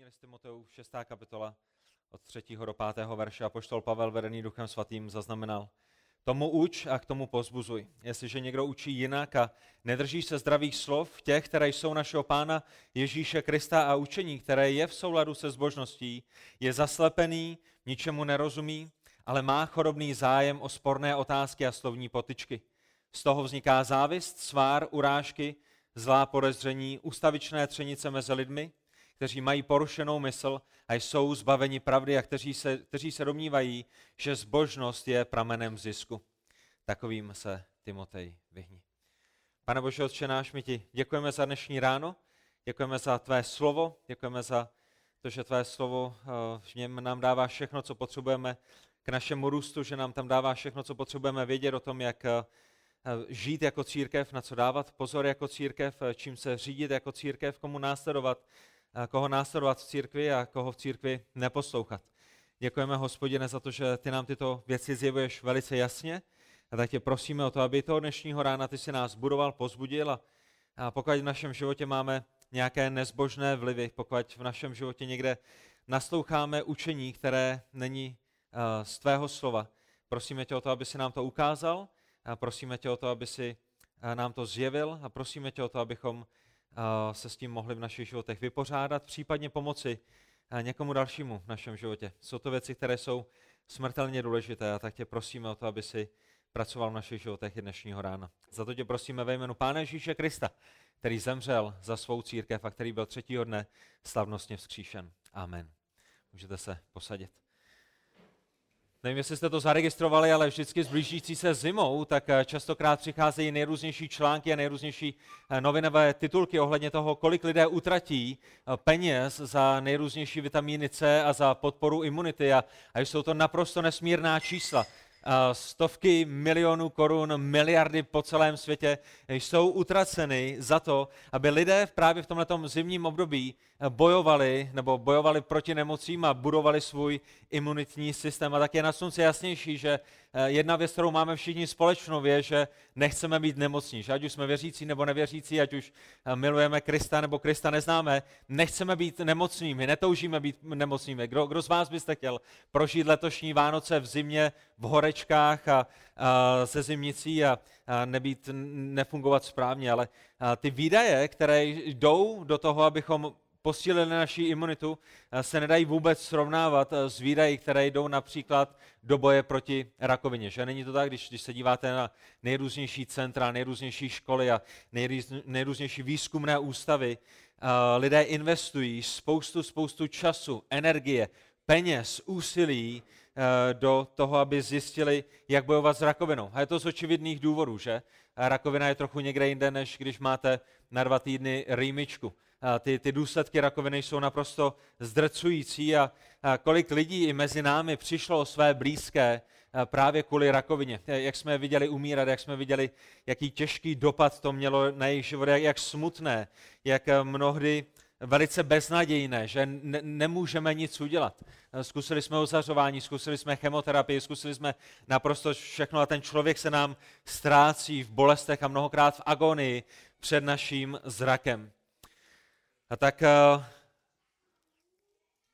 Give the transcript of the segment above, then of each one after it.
První list Timoteů, 6. kapitola, od 3. do 5. verše. A poštol Pavel, vedený duchem svatým, zaznamenal. Tomu uč a k tomu pozbuzuj. Jestliže někdo učí jinak a nedrží se zdravých slov, těch, které jsou našeho pána Ježíše Krista a učení, které je v souladu se zbožností, je zaslepený, ničemu nerozumí, ale má chorobný zájem o sporné otázky a slovní potyčky. Z toho vzniká závist, svár, urážky, zlá podezření, ustavičné třenice mezi lidmi, kteří mají porušenou mysl a jsou zbaveni pravdy a kteří se, kteří se domnívají, že zbožnost je pramenem zisku. Takovým se Timotej vyhni. Pane Bože, Otče náš, my ti děkujeme za dnešní ráno, děkujeme za tvé slovo, děkujeme za to, že tvé slovo eh, v něm nám dává všechno, co potřebujeme k našemu růstu, že nám tam dává všechno, co potřebujeme vědět o tom, jak eh, žít jako církev, na co dávat pozor jako církev, eh, čím se řídit jako církev, komu následovat, koho následovat v církvi a koho v církvi neposlouchat. Děkujeme, hospodine, za to, že ty nám tyto věci zjevuješ velice jasně. A tak tě prosíme o to, aby toho dnešního rána ty si nás budoval, pozbudil a, pokud v našem životě máme nějaké nezbožné vlivy, pokud v našem životě někde nasloucháme učení, které není z tvého slova, prosíme tě o to, aby si nám to ukázal, a prosíme tě o to, aby si nám to zjevil a prosíme tě o to, abychom se s tím mohli v našich životech vypořádat, případně pomoci někomu dalšímu v našem životě. Jsou to věci, které jsou smrtelně důležité a tak tě prosíme o to, aby si pracoval v našich životech i dnešního rána. Za to tě prosíme ve jménu Pána Ježíše Krista, který zemřel za svou církev a který byl třetího dne slavnostně vzkříšen. Amen. Můžete se posadit. Nevím, jestli jste to zaregistrovali, ale vždycky s blížící se zimou, tak eh, častokrát přicházejí nejrůznější články a nejrůznější eh, novinové titulky ohledně toho, kolik lidé utratí eh, peněz za nejrůznější vitamíny C a za podporu imunity. A, a jsou to naprosto nesmírná čísla stovky milionů korun, miliardy po celém světě jsou utraceny za to, aby lidé právě v tomto zimním období bojovali nebo bojovali proti nemocím a budovali svůj imunitní systém. A tak je na slunce jasnější, že eh, jedna věc, kterou máme všichni společnou, je, že nechceme být nemocní. Že ať už jsme věřící nebo nevěřící, ať už eh, milujeme Krista nebo Krista neznáme, nechceme být nemocnými, netoužíme být nemocnými. Kdo, kdo z vás byste chtěl prožít letošní Vánoce v zimě, v horečkách a, a se zimnicí a, a nebýt, nefungovat správně, ale a ty výdaje, které jdou do toho, abychom posílili naši imunitu, se nedají vůbec srovnávat s výdaji, které jdou například do boje proti rakovině. Že není to tak, když, když se díváte na nejrůznější centra, nejrůznější školy a nejrůznější výzkumné ústavy, lidé investují spoustu, spoustu času, energie, peněz, úsilí do toho, aby zjistili, jak bojovat s rakovinou. A je to z očividných důvodů, že? Rakovina je trochu někde jinde, než když máte na dva týdny rýmičku ty, ty důsledky rakoviny jsou naprosto zdrcující a, kolik lidí i mezi námi přišlo o své blízké právě kvůli rakovině. Jak jsme viděli umírat, jak jsme viděli, jaký těžký dopad to mělo na jejich život, jak, jak smutné, jak mnohdy velice beznadějné, že ne, nemůžeme nic udělat. Zkusili jsme ozařování, zkusili jsme chemoterapii, zkusili jsme naprosto všechno a ten člověk se nám ztrácí v bolestech a mnohokrát v agonii před naším zrakem. A tak eh,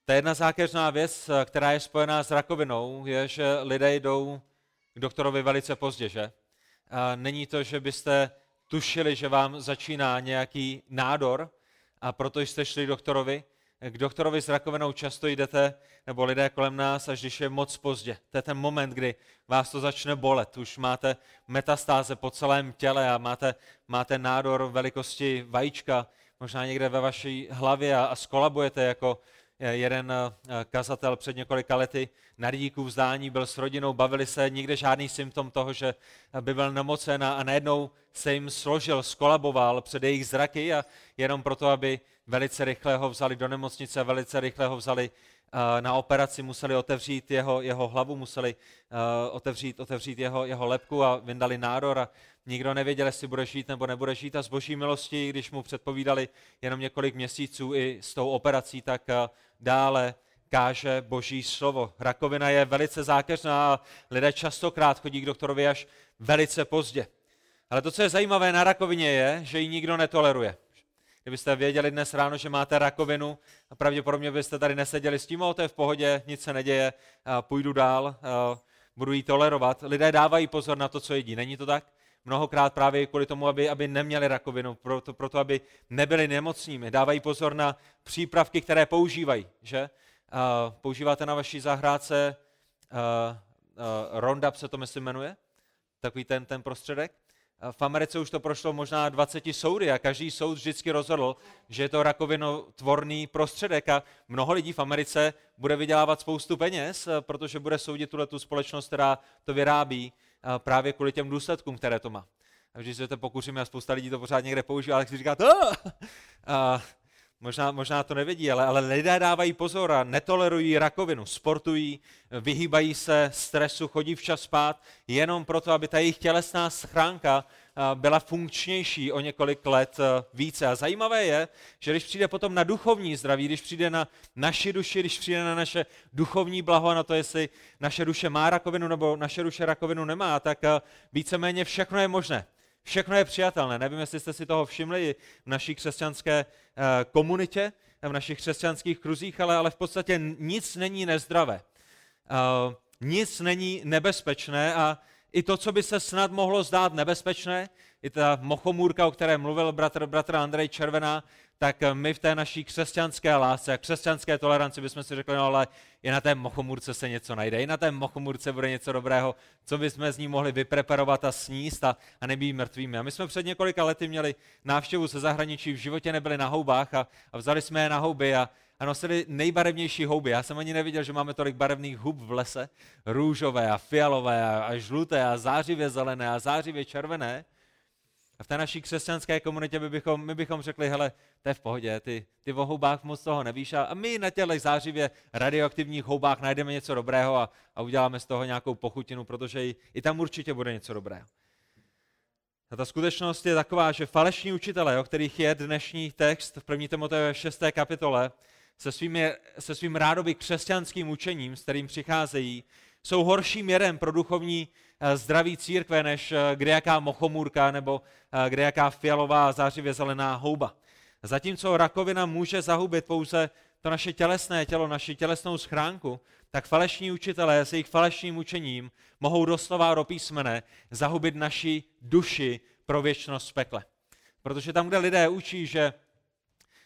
ta jedna zákeřná věc, eh, která je spojená s rakovinou, je, že lidé jdou k doktorovi velice pozdě, že? A není to, že byste tušili, že vám začíná nějaký nádor a proto jste šli k doktorovi. K doktorovi s rakovinou často jdete, nebo lidé kolem nás, až když je moc pozdě. To je ten moment, kdy vás to začne bolet. Už máte metastáze po celém těle a máte, máte nádor velikosti vajíčka, možná někde ve vaší hlavě a, a skolabujete jako jeden eh, kazatel před několika lety na rýdíku vzdání, byl s rodinou, bavili se, nikde žádný symptom toho, že by byl nemocen a, najednou se jim složil, skolaboval před jejich zraky a jenom proto, aby velice rychle ho vzali do nemocnice, velice rychle ho vzali Eh, na operaci museli otevřít jeho, jeho hlavu, museli uh, otevřít, otevřít jeho, jeho lepku a vyndali nádor a nikdo nevěděl, jestli bude žít nebo nebude žít a z boží milosti, když mu předpovídali jenom několik měsíců i s tou operací, tak uh, dále káže boží slovo. Rakovina je velice zákeřná a lidé častokrát chodí k doktorovi až velice pozdě. Ale to, co je zajímavé na rakovině, je, že ji nikdo netoleruje. Kdybyste věděli dnes ráno, že máte rakovinu, pravděpodobně byste tady neseděli s tím, o to je v pohodě, nic se neděje, půjdu dál, budu jí tolerovat. Lidé dávají pozor na to, co jedí. Není to tak? Mnohokrát právě kvůli tomu, aby, aby neměli rakovinu, proto, proto, aby nebyli nemocnými. Dávají pozor na přípravky, které používají. Že? Používáte na vaší zahrádce Roundup, se to myslím jmenuje? Takový ten, ten prostředek? V Americe už to prošlo možná 20 soudy a každý soud vždycky rozhodl, že je to rakovinotvorný prostředek a mnoho lidí v Americe bude vydělávat spoustu peněz, protože bude soudit tuhle tu společnost, která to vyrábí právě kvůli těm důsledkům, které to má. A když se to pokusíme a spousta lidí to pořád někde používá, tak si říká, a možná, možná to nevědí, ale, ale lidé dávají pozor a netolerují rakovinu, sportují, vyhýbají se stresu, chodí včas spát, jenom proto, aby ta jejich tělesná schránka byla funkčnější o několik let více. A zajímavé je, že když přijde potom na duchovní zdraví, když přijde na naši duši, když přijde na naše duchovní blaho, na to, jestli naše duše má rakovinu nebo naše duše rakovinu nemá, tak víceméně všechno je možné. Všechno je přijatelné. Nevím, jestli jste si toho všimli v naší křesťanské komunitě, v našich křesťanských kruzích, ale, ale v podstatě nic není nezdravé. Nic není nebezpečné a i to, co by se snad mohlo zdát nebezpečné, i ta mochomůrka, o které mluvil bratr, bratr Andrej Červená, tak my v té naší křesťanské lásce a křesťanské toleranci bychom si řekli, no ale i na té mochomůrce se něco najde, i na té mochomůrce bude něco dobrého, co bychom z ní mohli vypreparovat a sníst a, a nebýt mrtvými. A my jsme před několika lety měli návštěvu ze zahraničí, v životě nebyli na houbách a, a vzali jsme je na houby a, a nosili nejbarevnější houby. Já jsem ani neviděl, že máme tolik barevných hub v lese. Růžové a fialové a, a žluté a zářivě zelené a zářivě červené. A v té naší křesťanské komunitě by bychom, my bychom řekli, hele, to je v pohodě, ty, ty o houbách moc toho nevíš a, my na těch zářivě radioaktivních houbách najdeme něco dobrého a, a uděláme z toho nějakou pochutinu, protože i, i tam určitě bude něco dobrého. A ta skutečnost je taková, že falešní učitelé, o kterých je dnešní text v 1. Timoteje 6. kapitole, se, svými, se svým rádoby křesťanským učením, s kterým přicházejí, jsou horším měrem pro duchovní zdraví církve, než eh, kde jaká mochomůrka nebo eh, kde jaká fialová zářivě zelená houba. Zatímco rakovina může zahubit pouze to naše tělesné tělo, naši tělesnou schránku, tak falešní učitelé s jejich falešným učením mohou doslova do písmene zahubit naši duši pro věčnost pekle. Protože tam, kde lidé učí, že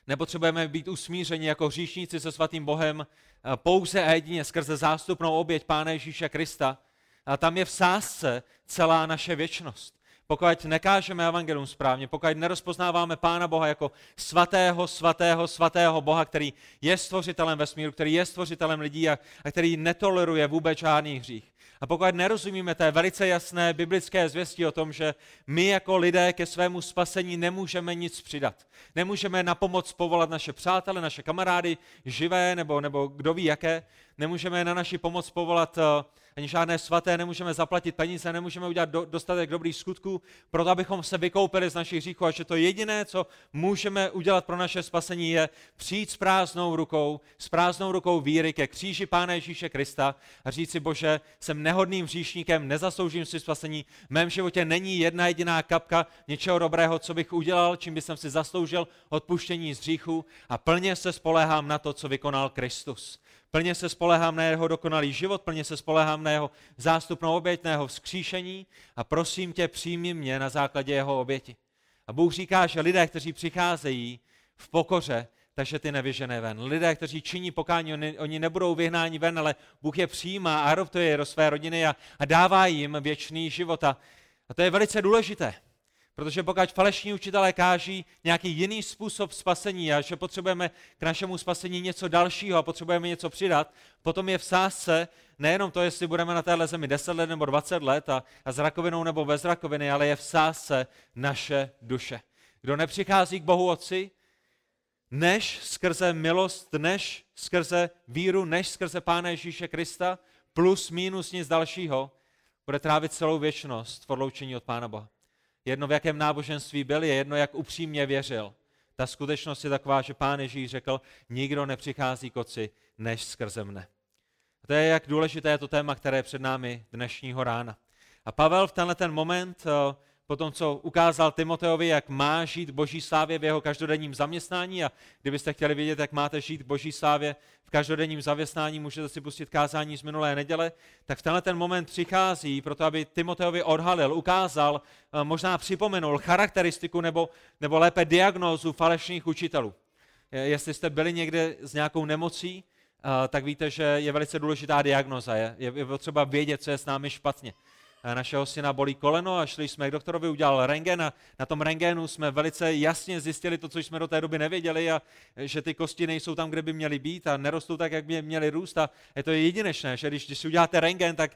nepotřebujeme být usmířeni jako hříšníci se svatým Bohem eh, pouze a jedině skrze zástupnou oběť Pána Ježíše Krista, a tam je v sásce celá naše věčnost. Pokud nekážeme evangelium správně, pokud nerozpoznáváme Pána Boha jako svatého, svatého, svatého Boha, který je stvořitelem vesmíru, který je stvořitelem lidí a, a který netoleruje vůbec žádný hřích, a pokud nerozumíme té velice jasné biblické zvěsti o tom, že my jako lidé ke svému spasení nemůžeme nic přidat. Nemůžeme na pomoc povolat naše přátele, naše kamarády, živé nebo, nebo kdo ví jaké. Nemůžeme na naši pomoc povolat uh, ani žádné svaté, nemůžeme zaplatit peníze, nemůžeme udělat do, dostatek dobrých skutků, proto abychom se vykoupili z našich hříchů a že to jediné, co můžeme udělat pro naše spasení, je přijít s prázdnou rukou, s prázdnou rukou víry ke kříži Pána Ježíše Krista a říct si, Bože, jsem nehodným hříšníkem, nezasloužím si spasení, v mém životě není jedna jediná kapka něčeho dobrého, co bych udělal, čím bych si zasloužil odpuštění z hříchu a plně se spolehám na to, co vykonal Kristus. Plně se spolehám na jeho dokonalý život, plně se spolehám na jeho zástupnou oběť, na jeho vzkříšení a prosím tě, přijmi mě na základě jeho oběti. A Bůh říká, že lidé, kteří přicházejí v pokoře, takže ty nevyžené ven. Lidé, kteří činí pokání, oni, oni nebudou vyhnáni ven, ale Bůh je přijímá a adoptuje je do své rodiny a, a dává jim věčný život. A, a to je velice důležité. Protože pokud falešní učitelé káží nějaký jiný způsob spasení a že potřebujeme k našemu spasení něco dalšího a potřebujeme něco přidat, potom je v sázce nejenom to, jestli budeme na téhle zemi 10 let nebo 20 let a, a s rakovinou nebo bez rakoviny, ale je v sázce naše duše. Kdo nepřichází k Bohu Otci, než skrze milost, než skrze víru, než skrze Pána Ježíše Krista, plus minus nic dalšího, bude trávit celou věčnost v odloučení od Pána Boha jedno v jakém náboženství byl, je jedno jak upřímně věřil. Ta skutečnost je taková, že pán Ježíš řekl, nikdo nepřichází k oci, než skrze mne. A to je, jak důležité je to téma, které je před námi dnešního rána. A Pavel v tenhle ten moment eh, potom co ukázal Timoteovi, jak má žít boží slávě v jeho každodenním zaměstnání a kdybyste chtěli vědět, jak máte žít boží slávě v každodenním zaměstnání, můžete si pustit kázání z minulé neděle, tak v tenhle ten moment přichází proto, aby Timoteovi odhalil, ukázal, eh, možná připomenul charakteristiku nebo, nebo lépe diagnózu falešných učitelů. Jestli jste byli někde s nějakou nemocí, eh, tak víte, že je velice důležitá diagnoza. Je, je potřeba vědět, co je s námi špatně. Eh, našeho syna bolí koleno a šli jsme k doktorovi, udělal rengen a na tom rengenu jsme velice jasně zjistili to, co jsme do té doby nevěděli a eh, že ty kosti nejsou tam, kde by měly být a nerostou tak, jak by měly růst. A je to jedinečné, že když, když si uděláte rengen, tak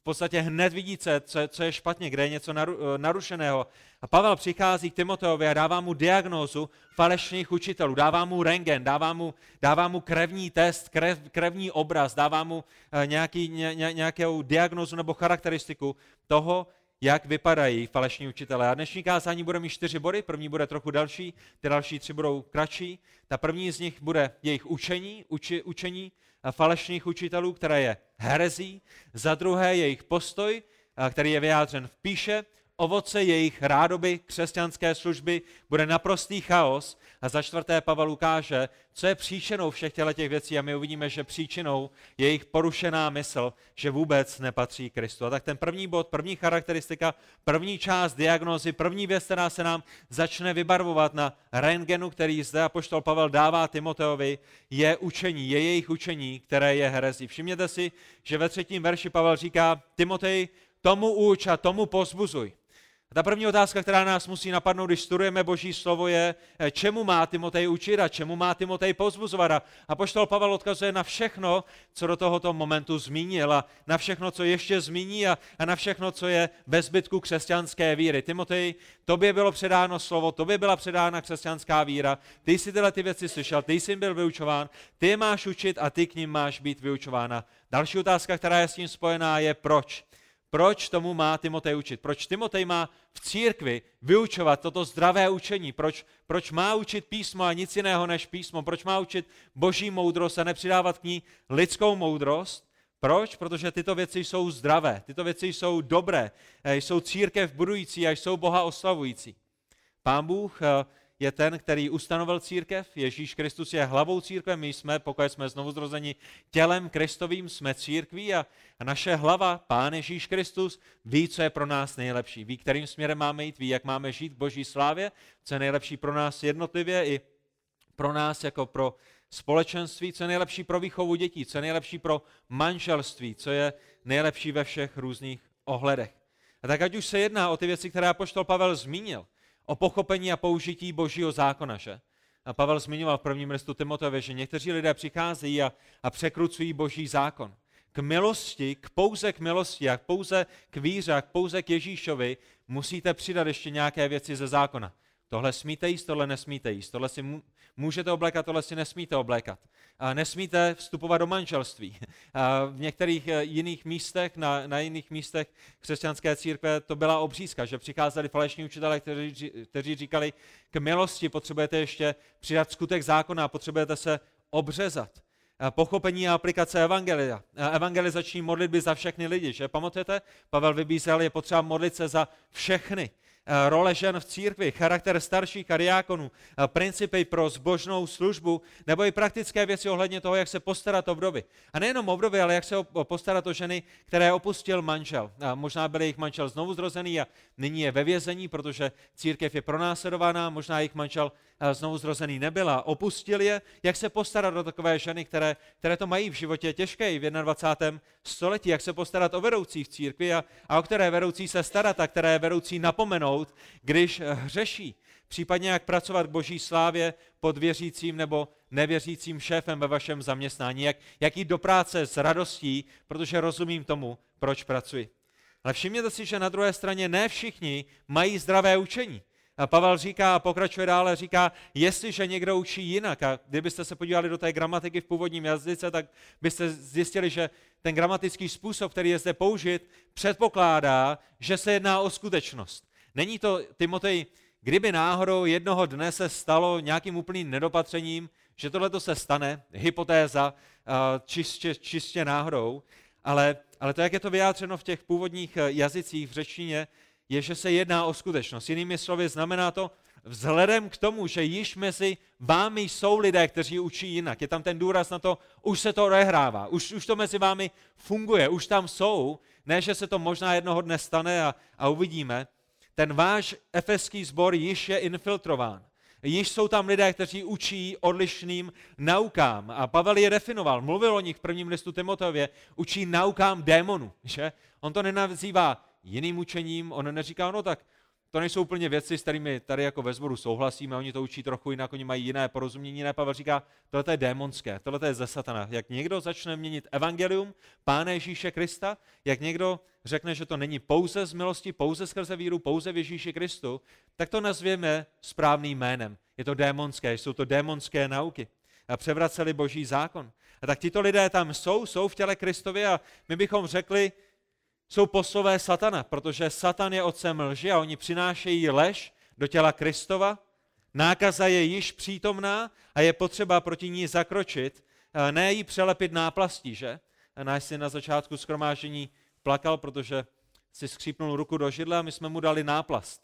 v podstatě hned vidíte, co, co je špatně, kde je něco eh, narušeného. A Pavel přichází k Timoteovi a dává mu diagnózu falešných učitelů, dává mu rengen, dává mu, dává mu krevní test, krev, krevní obraz, dává mu eh, nějaký, ně, ně, nějakou diagnózu nebo charakteristiku toho, jak vypadají falešní učitelé. A dnešní kázání bude mít čtyři body, první bude trochu další, ty další tři budou kratší. Ta první z nich bude jejich učení, uči, učení falešných učitelů, které je herezí, za druhé jejich postoj, který je vyjádřen v píše, ovoce jejich rádoby křesťanské služby bude naprostý chaos a za čtvrté Pavel ukáže, co je příčinou všech těch věcí a my uvidíme, že příčinou je jejich porušená mysl, že vůbec nepatří Kristu. A tak ten první bod, první charakteristika, první část diagnózy, první věc, která se nám začne vybarvovat na rentgenu, který zde apoštol Pavel dává Timoteovi, je učení, je jejich učení, které je herezí. Všimněte si, že ve třetím verši Pavel říká, Timotej, tomu uč a tomu pozbuzuj. A ta první otázka, která nás musí napadnout, když studujeme Boží slovo, je, eh, čemu má Timotej učit a čemu má Timotej pozbuzovat. A poštol Pavel odkazuje na všechno, co do tohoto momentu zmínil a na všechno, co ještě zmíní a, a na všechno, co je bez zbytku křesťanské víry. Timotej, tobě bylo předáno slovo, tobě byla předána křesťanská víra, ty jsi tyhle ty věci slyšel, ty jsi byl vyučován, ty je máš učit a ty k ním máš být vyučována. Další otázka, která je s tím spojená, je proč. Proč tomu má Timotej učit? Proč Timotej má v církvi vyučovat toto zdravé učení? Proč, proč má učit písmo a nic jiného než písmo? Proč má učit boží moudrost a nepřidávat k ní lidskou moudrost? Proč? Protože tyto věci jsou zdravé, tyto věci jsou dobré, eh, jsou církev budující a jsou Boha oslavující. Pán Bůh eh, je ten, který ustanovil církev. Ježíš Kristus je hlavou církve. My jsme, pokud jsme znovu zrozeni tělem Kristovým, jsme církví a naše hlava, Pán Ježíš Kristus, ví, co je pro nás nejlepší. Ví, kterým směrem máme jít, ví, jak máme žít v boží slávě, co je nejlepší pro nás jednotlivě i pro nás jako pro společenství, co je nejlepší pro výchovu dětí, co je nejlepší pro manželství, co je nejlepší ve všech různých ohledech. A tak ať už se jedná o ty věci, které apoštol Pavel zmínil, o pochopení a použití božího zákona, že? A Pavel zmiňoval v prvním listu Timoteovi, že někteří lidé přicházejí a, a překrucují boží zákon. K milosti, k pouze k milosti a pouze k víře a pouze k Ježíšovi musíte přidat ještě nějaké věci ze zákona. Tohle smíte jíst, tohle nesmíte jíst, tohle si můžete oblékat, tohle si nesmíte oblékat. Nesmíte vstupovat do manželství. V některých eh, jiných místech, na, na jiných místech křesťanské církve to byla obřízka, že přicházeli falešní učitelé, kteří, kteří říkali, k milosti potřebujete ještě přidat skutek zákona, potřebujete se obřezat. Pochopení a aplikace evangelia. Evangelizační modlitby za všechny lidi, že pamatujete? Pavel vybízel, je potřeba modlit se za všechny. Eh, role žen v církvi, charakter starších kariákonů, eh, principy pro zbožnou službu, nebo i praktické věci ohledně toho, jak se postarat o vdovy. A nejenom o vdovy, ale jak se postarat o ženy, které opustil manžel. A možná byl jejich manžel znovu zrozený a nyní je ve vězení, protože církev je pronásledovaná, možná jejich manžel znovu zrozený nebyl a opustil je. Jak se postarat o takové ženy, které, které to mají v životě těžké v 21. století, jak se postarat o vedoucí v církvi a, a o které vedoucí se starat a které vedoucí napomenout když eh, hřeší. Případně jak pracovat k boží slávě pod věřícím nebo nevěřícím šéfem ve vašem zaměstnání. Jak, jak jít do práce s radostí, protože rozumím tomu, proč pracuji. Ale všimněte si, že na druhé straně ne všichni mají zdravé učení. A Pavel říká a pokračuje dále, říká, jestliže někdo učí jinak, a kdybyste se podívali do té gramatiky v původním jazyce, tak byste zjistili, že ten gramatický způsob, který je zde použit, předpokládá, že se jedná o skutečnost. Není to, Timotej, kdyby náhodou jednoho dne se stalo nějakým úplným nedopatřením, že tohle se stane, hypotéza, čistě, čistě náhodou, ale, ale to, jak je to vyjádřeno v těch původních eh, jazycích v řečtině, je, že se jedná o skutečnost. Jinými slovy, znamená to, vzhledem k tomu, že již mezi vámi jsou lidé, kteří učí jinak, je tam ten důraz na to, už se to odehrává, už, už to mezi vámi funguje, už tam jsou, ne, že se to možná jednoho dne stane a, a uvidíme, ten váš efeský sbor již je infiltrován. Již jsou tam lidé, kteří učí odlišným naukám. A Pavel je definoval, mluvil o nich v prvním listu Timoteově, učí naukám démonu. Že? On to nenazývá jiným učením, on neříká, no tak to nejsou úplně věci, s kterými tady jako ve sboru souhlasíme, oni to učí trochu jinak, oni mají jiné porozumění, jiné. Pavel říká, tohle je démonské, tohle je ze satana. Jak někdo začne měnit evangelium Pána Ježíše Krista, jak někdo řekne, že to není pouze z milosti, pouze skrze víru, pouze v Ježíši Kristu, tak to nazvěme správným jménem. Je to démonské, jsou to démonské nauky. A převraceli boží zákon. A tak tito lidé tam jsou, jsou v těle Kristově a my bychom řekli, jsou poslové satana, protože satan je otcem lži a oni přinášejí lež do těla Kristova. Nákaza je již přítomná a je potřeba proti ní zakročit, ne ji přelepit náplastí, že? Náš syn na začátku skromážení plakal, protože si skřípnul ruku do židle a my jsme mu dali náplast.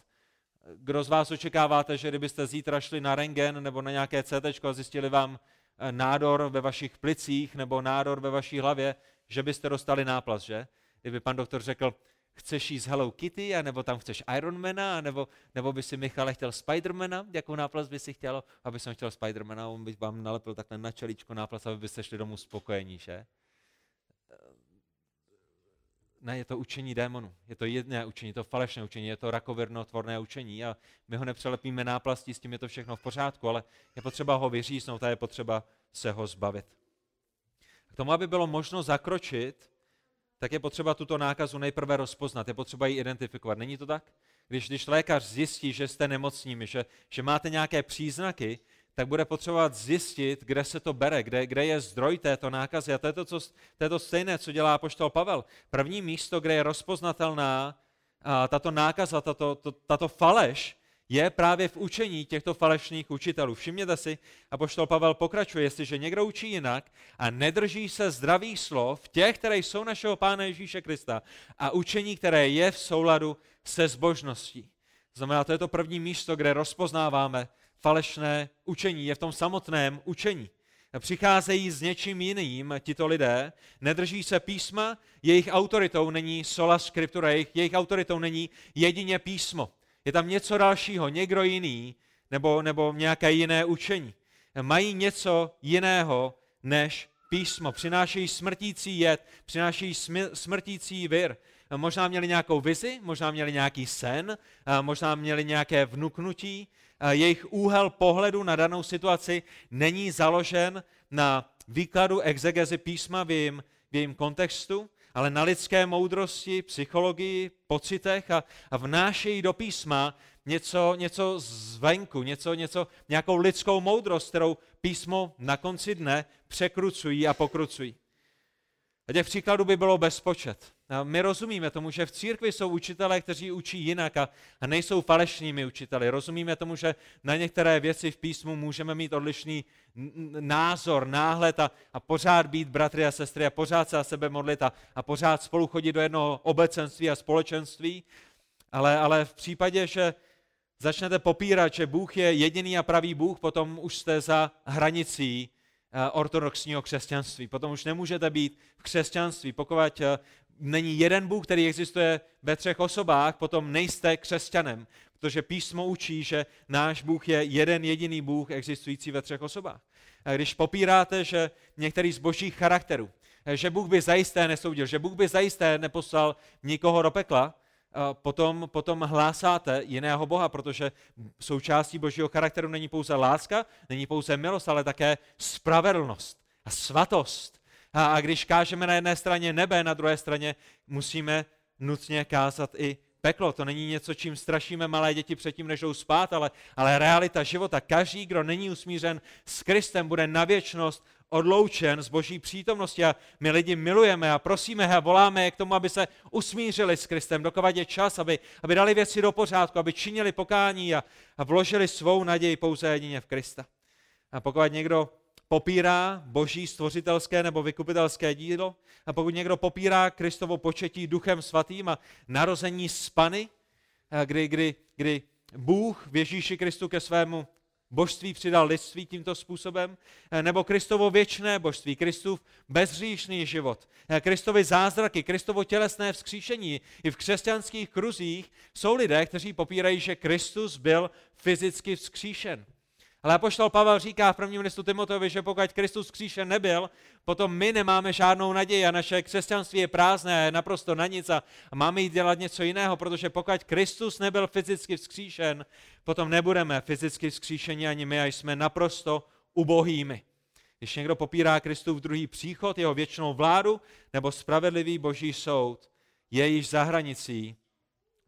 Kdo z vás očekáváte, že kdybyste zítra šli na rengen nebo na nějaké CT a zjistili vám eh, nádor ve vašich plicích nebo nádor ve vaší hlavě, že byste dostali náplast, že? Kdyby pan doktor řekl, chceš jít z Hello Kitty, nebo tam chceš Ironmana, nebo, nebo by si Michale chtěl Spidermana, jakou náplast by si chtěl, aby jsem chtěl Spidermana, on by vám nalepil takhle na čeličko náplast, aby byste šli domů spokojení, že? Ne, je to učení démonu. Je to jedné učení, je to falešné učení, je to rakovirnotvorné učení a my ho nepřelepíme náplastí, s tím je to všechno v pořádku, ale je potřeba ho vyříznout a je potřeba se ho zbavit. K tomu, aby bylo možno zakročit, tak je potřeba tuto nákazu nejprve rozpoznat, je potřeba ji identifikovat. Není to tak? Když, když lékař zjistí, že jste nemocními, že, že máte nějaké příznaky, tak bude potřebovat zjistit, kde se to bere, kde, kde je zdroj této nákazy. A to je to, co, to je to stejné, co dělá poštol Pavel. První místo, kde je rozpoznatelná a, tato nákaza, tato, to, tato faleš, je právě v učení těchto falešných učitelů. Všimněte si, a poštol Pavel pokračuje, jestliže někdo učí jinak a nedrží se zdravých slov, těch, které jsou našeho Pána Ježíše Krista a učení, které je v souladu se zbožností. Znamená, to je to první místo, kde rozpoznáváme falešné učení, je v tom samotném učení. Přicházejí s něčím jiným tito lidé, nedrží se písma, jejich autoritou není sola scriptura, jejich, jejich autoritou není jedině písmo. Je tam něco dalšího, někdo jiný, nebo, nebo nějaké jiné učení. Mají něco jiného než písmo. Přinášejí smrtící jed, přinášejí smrtící vir. Možná měli nějakou vizi, možná měli nějaký sen, možná měli nějaké vnuknutí. Jejich úhel pohledu na danou situaci není založen na výkladu exegezi písma v jejím, v jejím kontextu, ale na lidské moudrosti, psychologii, pocitech a, a vnášejí do písma něco, něco zvenku, něco, něco, nějakou lidskou moudrost, kterou písmo na konci dne překrucují a pokrucují. A těch příkladů by bylo bezpočet. A my rozumíme tomu, že v církvi jsou učitelé, kteří učí jinak a, a nejsou falešnými učiteli. Rozumíme tomu, že na některé věci v písmu můžeme mít odlišný názor, náhled a, a pořád být bratry a sestry a pořád se a sebe modlit a, a pořád spolu chodit do jednoho obecenství a společenství. Ale, ale v případě, že začnete popírat, že Bůh je jediný a pravý Bůh, potom už jste za hranicí ortodoxního křesťanství. Potom už nemůžete být v křesťanství. Pokud eh, není jeden Bůh, který existuje ve třech osobách, potom nejste křesťanem, protože písmo učí, že náš Bůh je jeden jediný Bůh existující ve třech osobách. A když popíráte, že některý z božích charakterů, že Bůh by zajisté nesoudil, že Bůh by zajisté neposlal nikoho do pekla, potom, potom hlásáte jiného Boha, protože součástí božího charakteru není pouze láska, není pouze milost, ale také spravedlnost a svatost a, a když kážeme na jedné straně nebe, na druhé straně musíme nutně kázat i peklo. To není něco, čím strašíme malé děti předtím, než jdou spát, ale, ale realita života. Každý, kdo není usmířen s Kristem, bude na věčnost odloučen z boží přítomnosti a my lidi milujeme a prosíme a voláme je k tomu, aby se usmířili s Kristem, dokovat je čas, aby, aby dali věci do pořádku, aby činili pokání a, a vložili svou naději pouze jedině v Krista. A pokud někdo popírá boží stvořitelské nebo vykupitelské dílo a pokud někdo popírá Kristovo početí duchem svatým a narození z Pany, kdy, kdy, kdy Bůh v Ježíši Kristu ke svému božství přidal lidství tímto způsobem, nebo Kristovo věčné božství, Kristův bezříšný život, Kristovi zázraky, Kristovo tělesné vzkříšení. I v křesťanských kruzích jsou lidé, kteří popírají, že Kristus byl fyzicky vzkříšen. Ale apoštol Pavel říká v prvním listu Timoteovi, že pokud Kristus kříšen nebyl, potom my nemáme žádnou naději a naše křesťanství je prázdné, je naprosto na nic a máme jít dělat něco jiného, protože pokud Kristus nebyl fyzicky vzkříšen, potom nebudeme fyzicky vzkříšeni ani my a jsme naprosto ubohými. Když někdo popírá Kristův druhý příchod, jeho věčnou vládu nebo spravedlivý boží soud, je již za hranicí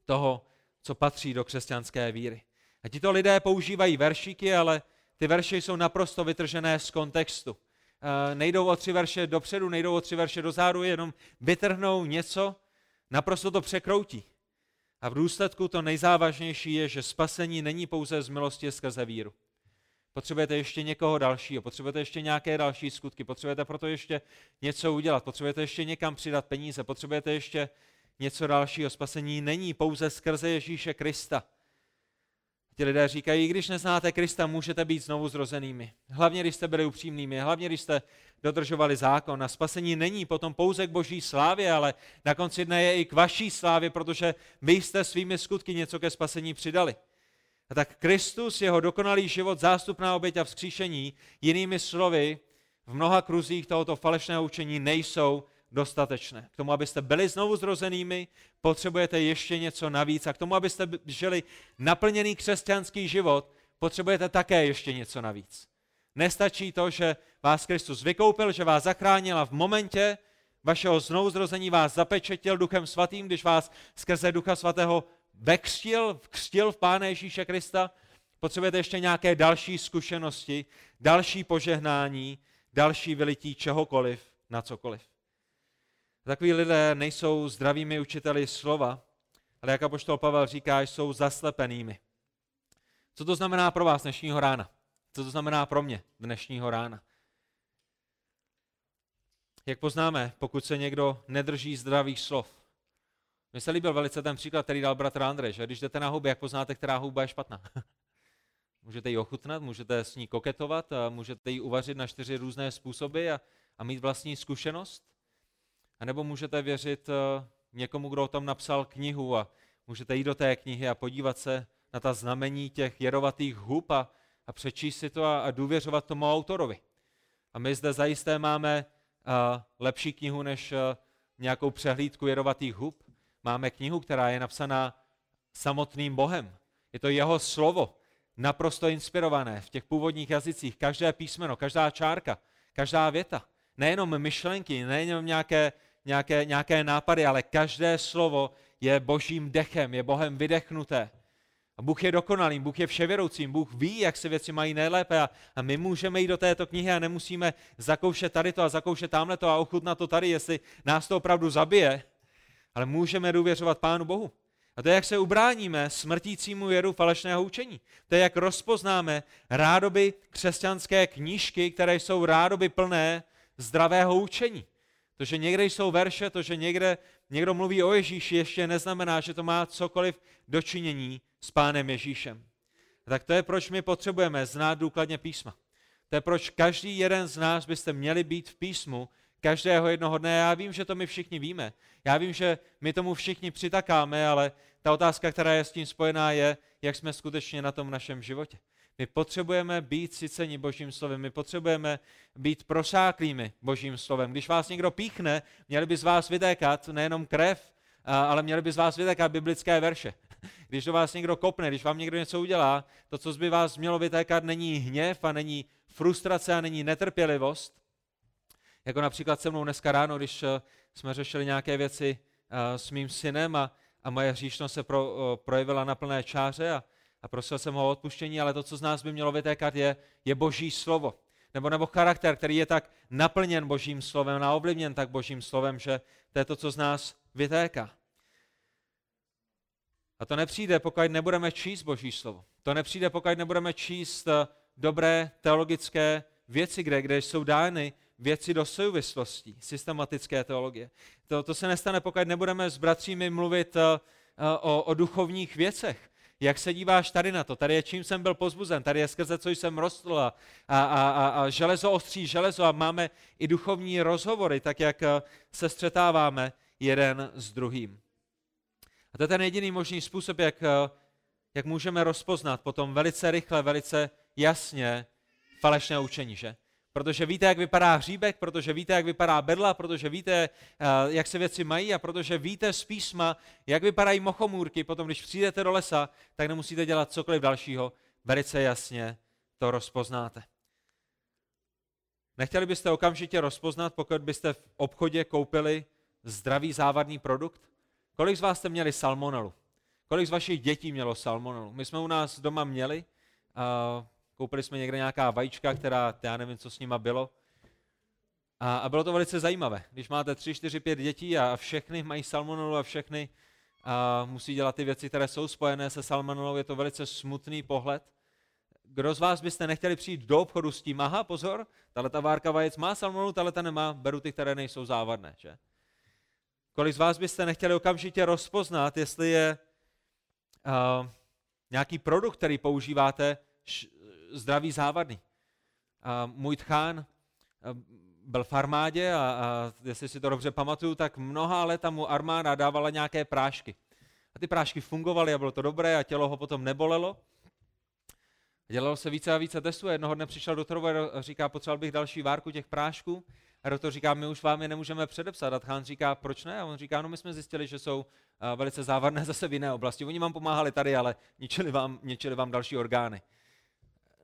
toho, co patří do křesťanské víry. A tito lidé používají veršíky, ale ty verše jsou naprosto vytržené z kontextu. E, nejdou o tři verše dopředu, nejdou o tři verše dozadu, jenom vytrhnou něco, naprosto to překroutí. A v důsledku to nejzávažnější je, že spasení není pouze z milosti skrze víru. Potřebujete ještě někoho dalšího, potřebujete ještě nějaké další skutky, potřebujete proto ještě něco udělat, potřebujete ještě někam přidat peníze, potřebujete ještě něco dalšího. Spasení není pouze skrze Ježíše Krista. Ti lidé říkají, když neznáte Krista, můžete být znovu zrozenými. Hlavně, když jste byli upřímnými, hlavně, když jste dodržovali zákon. A spasení není potom pouze k boží slávě, ale na konci dne je i k vaší slávě, protože vy jste svými skutky něco ke spasení přidali. A tak Kristus, jeho dokonalý život, zástupná oběť a vzkříšení, jinými slovy, v mnoha kruzích tohoto falešného učení nejsou dostatečné. K tomu, abyste byli znovu zrozenými, potřebujete ještě něco navíc. A k tomu, abyste žili naplněný křesťanský život, potřebujete také ještě něco navíc. Nestačí to, že vás Kristus vykoupil, že vás zachránil a v momentě vašeho znovuzrození vás zapečetil Duchem Svatým, když vás skrze Ducha Svatého vekřtil, vkřtil v Pána Ježíše Krista. Potřebujete ještě nějaké další zkušenosti, další požehnání, další vylití čehokoliv na cokoliv. Takoví lidé nejsou zdravými učiteli slova, ale jak apoštol Pavel říká, jsou zaslepenými. Co to znamená pro vás dnešního rána? Co to znamená pro mě dnešního rána? Jak poznáme, pokud se někdo nedrží zdravých slov? Mně se líbil velice ten příklad, který dal bratr Andrej, že když jdete na huby, jak poznáte, která huba je špatná? můžete ji ochutnat, můžete s ní koketovat, můžete ji uvařit na čtyři různé způsoby a, a mít vlastní zkušenost. A nebo můžete věřit eh, někomu, kdo tam napsal knihu a můžete jít do té knihy a podívat se na ta znamení těch jerovatých hub a, a přečíst si to a, a důvěřovat tomu autorovi. A my zde zajisté máme a, eh, lepší knihu než a, eh, nějakou přehlídku jerovatých hub. Máme knihu, která je napsaná samotným Bohem. Je to jeho slovo, naprosto inspirované v těch původních jazycích. Každé písmeno, každá čárka, každá věta. Nejenom myšlenky, nejenom nějaké nějaké, nějaké nápady, ale každé slovo je božím dechem, je Bohem vydechnuté. A Bůh je dokonalým, Bůh je vševěroucím, Bůh ví, jak se věci mají nejlépe a, a my můžeme jít do této knihy a nemusíme zakoušet tady to a zakoušet tamhle to a ochutnat to tady, jestli nás to opravdu zabije, ale můžeme důvěřovat Pánu Bohu. A to je, jak se ubráníme smrtícímu jeru falešného učení. To je, jak rozpoznáme rádoby křesťanské knížky, které jsou rádoby plné zdravého učení. To, že někde jsou verše, to, že někde někdo mluví o Ježíši, ještě neznamená, že to má cokoliv dočinění s Pánem Ježíšem. Tak to je, proč my potřebujeme znát důkladně písma. To je, proč každý jeden z nás byste měli být v písmu každého jednoho dne. Já vím, že to my všichni víme. Já vím, že my tomu všichni přitakáme, ale ta otázka, která je s tím spojená, je, jak jsme skutečně na tom v našem životě. My potřebujeme být syceni Božím slovem, my potřebujeme být prosáklými Božím slovem. Když vás někdo píchne, měli by z vás vytékat nejenom krev, ale měli by z vás vytékat biblické verše. Když do vás někdo kopne, když vám někdo něco udělá, to, co by vás mělo vytékat, není hněv a není frustrace a není netrpělivost. Jako například se mnou dneska ráno, když eh, jsme řešili nějaké věci eh, s mým synem a, a moje hříšnost se pro, eh, projevila na plné čáře a, a prosil jsem ho o odpuštění, ale to, co z nás by mělo vytékat, je, je boží slovo. Nebo, nebo charakter, který je tak naplněn božím slovem a ovlivněn tak božím slovem, že to je to, co z nás vytéká. A to nepřijde, pokud nebudeme číst boží slovo. To nepřijde, pokud nebudeme číst eh, dobré teologické věci, kde, kde jsou dány věci do souvislostí, systematické teologie. To, to se nestane, pokud nebudeme s bratřími mluvit uh, o, o duchovních věcech. Jak se díváš tady na to? Tady je čím jsem byl pozbuzen, tady je skrze co jsem rostl a, a, a, a železo ostří železo a máme i duchovní rozhovory, tak jak eh, se střetáváme jeden s druhým. A to je ten jediný možný způsob, jak, eh, jak můžeme rozpoznat potom velice rychle, velice jasně falešné učení, že? Protože víte, jak vypadá hříbek, protože víte, jak vypadá bedla, protože víte, eh, jak se věci mají a protože víte z písma, jak vypadají mochomůrky, potom když přijdete do lesa, tak nemusíte dělat cokoliv dalšího, velice jasně to rozpoznáte. Nechtěli byste okamžitě rozpoznat, pokud byste v obchodě koupili zdravý závadný produkt? Kolik z vás jste měli salmonelu? Kolik z vašich dětí mělo salmonelu? My jsme u nás doma měli, uh, koupili jsme někde nějaká vajíčka, která, já nevím, co s nima bylo. A, a bylo to velice zajímavé. Když máte tři, čtyři, pět dětí a všechny mají salmonelu a všechny a musí dělat ty věci, které jsou spojené se salmonelou, je to velice smutný pohled. Kdo z vás byste nechtěli přijít do obchodu s tím, aha, pozor, tahle ta várka vajec má salmonelu, tahle ta nemá, beru ty, které nejsou závadné, že? Kolik z vás byste nechtěli okamžitě rozpoznat, jestli je uh, nějaký produkt, který používáte, š, zdravý závadný. Uh, můj tchán uh, byl v armádě a, a jestli si to dobře pamatuju, tak mnoha leta mu armáda dávala nějaké prášky. A ty prášky fungovaly a bylo to dobré a tělo ho potom nebolelo. Dělalo se více a více testů a jednoho dne přišel doktorovi a říká, potřeboval bych další várku těch prášků. A doktor říká, my už vám je nemůžeme předepsat. A Tchán říká, proč ne? A on říká, no my jsme zjistili, že jsou velice závadné zase v jiné oblasti. Oni vám pomáhali tady, ale ničili vám, ničili vám další orgány.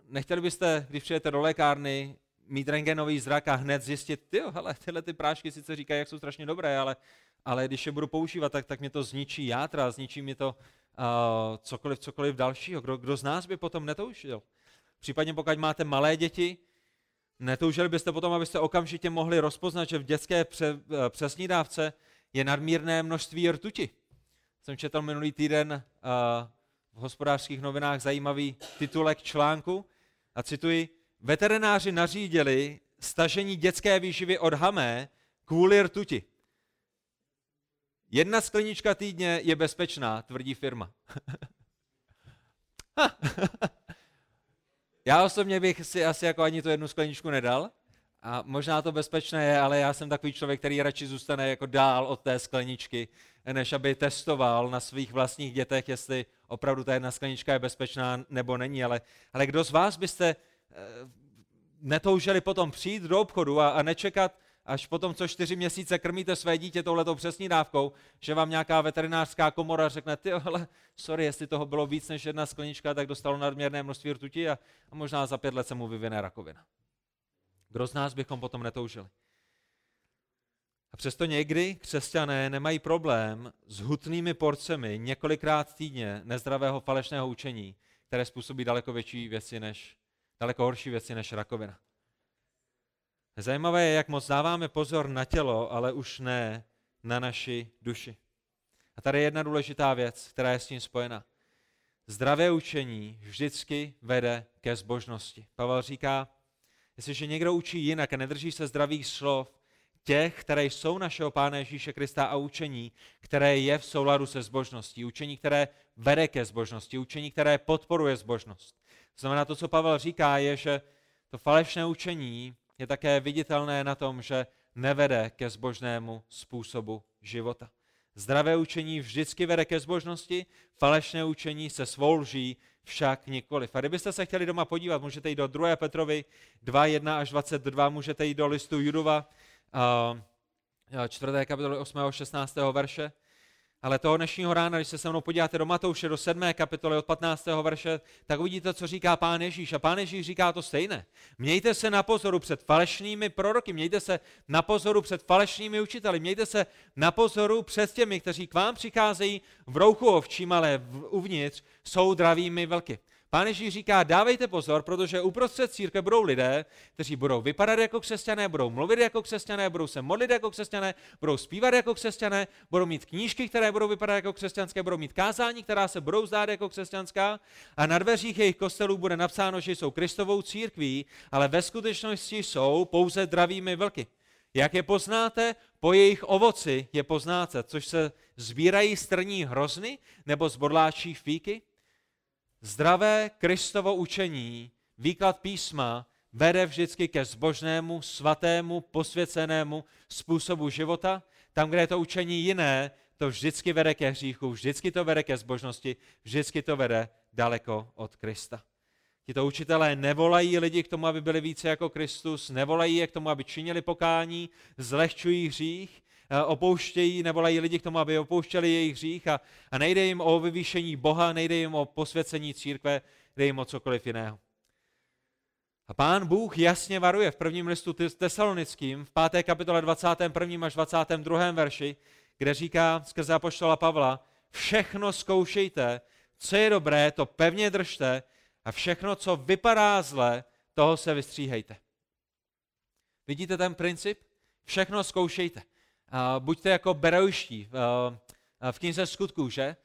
Nechtěli byste, když přijete do lékárny, mít rengenový zrak a hned zjistit, ty hele, tyhle ty prášky sice říkají, jak jsou strašně dobré, ale, ale když je budu používat, tak, tak mě to zničí játra, zničí mi to uh, cokoliv, cokoliv dalšího. Kdo, kdo z nás by potom netoužil? Případně pokud máte malé děti, Netoužili byste potom, abyste okamžitě mohli rozpoznat, že v dětské pře, eh, přesní dávce je nadmírné množství rtuti. Jsem četl minulý týden uh, v hospodářských novinách zajímavý titulek článku a cituji, veterináři nařídili stažení dětské výživy od hamé kvůli rtuti. Jedna sklenička týdně je bezpečná, tvrdí firma. Já osobně bych si asi jako ani tu jednu skleničku nedal. A možná to bezpečné je, ale já jsem takový člověk, který radši zůstane jako dál od té skleničky, než aby testoval na svých vlastních dětech, jestli opravdu ta jedna sklenička je bezpečná nebo není. Ale, ale kdo z vás byste e, netoužili potom přijít do obchodu a, a nečekat, až potom, co čtyři měsíce krmíte své dítě touhletou přesní dávkou, že vám nějaká veterinářská komora řekne, ty ale sorry, jestli toho bylo víc než jedna sklenička, tak dostalo nadměrné množství rtuti a, a možná za pět let se mu vyvine rakovina. Kdo z nás bychom potom netoužili? A přesto někdy křesťané nemají problém s hutnými porcemi několikrát týdně nezdravého falešného učení, které způsobí daleko větší věci než, daleko horší věci než rakovina. Zajímavé je, jak moc dáváme pozor na tělo, ale už ne na naši duši. A tady je jedna důležitá věc, která je s tím spojena. Zdravé učení vždycky vede ke zbožnosti. Pavel říká, jestliže někdo učí jinak a nedrží se zdravých slov, těch, které jsou našeho Pána Ježíše Krista a učení, které je v souladu se zbožností, učení, které vede ke zbožnosti, učení, které podporuje zbožnost. To znamená, to, co Pavel říká, je, že to falešné učení je také viditelné na tom, že nevede ke zbožnému způsobu života. Zdravé učení vždycky vede ke zbožnosti, falešné učení se svou lží však nikoliv. A kdybyste se chtěli doma podívat, můžete jít do 2. Petrovi 2, 1 až 22, můžete jít do listu Judova, 4. kapitoly 8. 16. verše. Ale toho dnešního rána, když se se mnou podíváte do Matouše, do 7. kapitoly od 15. verše, tak uvidíte, co říká pán Ježíš. A pán Ježíš říká to stejné. Mějte se na pozoru před falešnými proroky, mějte se na pozoru před falešnými učiteli, mějte se na pozoru před těmi, kteří k vám přicházejí v rouchu ovčím, ale uvnitř jsou dravými vlky. Pán Ježíš říká, dávejte pozor, protože uprostřed církve budou lidé, kteří budou vypadat jako křesťané, budou mluvit jako křesťané, budou se modlit jako křesťané, budou zpívat jako křesťané, budou mít knížky, které budou vypadat jako křesťanské, budou mít kázání, která se budou zdát jako křesťanská a na dveřích jejich kostelů bude napsáno, že jsou Kristovou církví, ale ve skutečnosti jsou pouze dravými vlky. Jak je poznáte? Po jejich ovoci je poznáte, což se sbírají strní hrozny nebo zbodláčí fíky? Zdravé Kristovo učení, výklad písma, vede vždycky ke zbožnému, svatému, posvěcenému způsobu života. Tam, kde je to učení jiné, to vždycky vede ke hříchu, vždycky to vede ke zbožnosti, vždycky to vede daleko od Krista. Tito učitelé nevolají lidi k tomu, aby byli více jako Kristus, nevolají je k tomu, aby činili pokání, zlehčují hřích, eh, opouštějí, nevolají lidi k tomu, aby opouštěli jejich hřích a, a nejde jim o vyvýšení Boha, nejde jim o posvěcení církve, jde jim o cokoliv jiného. A pán Bůh jasně varuje v prvním listu tesalonickým, v 5. kapitole 21. až 22. verši, kde říká skrze apoštola Pavla, všechno zkoušejte, co je dobré, to pevně držte a všechno, co vypadá zle, toho se vystříhejte. Vidíte ten princip? Všechno zkoušejte. Buďte jako berojští v knize skutků, že?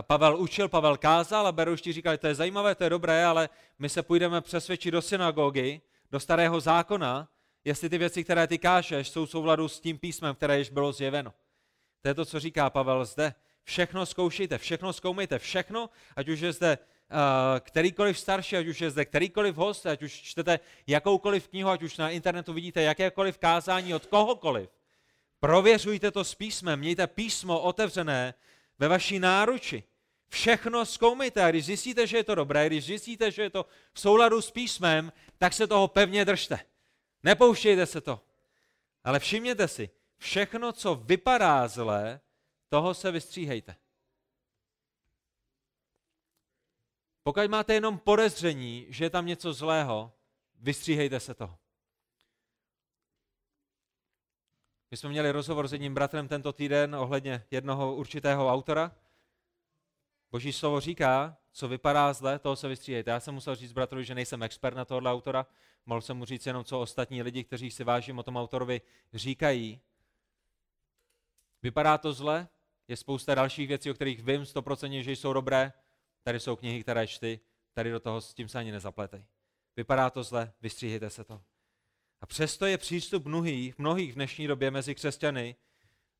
Pavel učil, Pavel kázal a berojští říkali, to je zajímavé, to je dobré, ale my se půjdeme přesvědčit do synagogy, do starého zákona, jestli ty věci, které ty kážeš, jsou souladu s tím písmem, které již bylo zjeveno. To je to, co říká Pavel zde. Všechno zkoušejte, všechno zkoumejte, všechno, ať už je zde uh, kterýkoliv starší, ať už je zde kterýkoliv host, ať už čtete jakoukoliv knihu, ať už na internetu vidíte jakékoliv kázání od kohokoliv. Prověřujte to s písmem, mějte písmo otevřené ve vaší náruči. Všechno zkoumejte a když zjistíte, že je to dobré, když zjistíte, že je to v souladu s písmem, tak se toho pevně držte. Nepouštějte se to. Ale všimněte si, všechno, co vypadá zlé, toho se vystříhejte. Pokud máte jenom podezření, že je tam něco zlého, vystříhejte se toho. My jsme měli rozhovor s jedním bratrem tento týden ohledně jednoho určitého autora. Boží slovo říká, co vypadá zle, toho se vystříhejte. Já jsem musel říct bratrovi, že nejsem expert na tohle autora, mohl jsem mu říct jenom, co ostatní lidi, kteří si vážím o tom autorovi, říkají. Vypadá to zle, je spousta dalších věcí, o kterých vím stoprocentně, že jsou dobré. Tady jsou knihy, které čty, tady do toho s tím se ani nezapletej. Vypadá to zle, vystříhejte se to. A přesto je přístup mnohých, mnohých v dnešní době mezi křesťany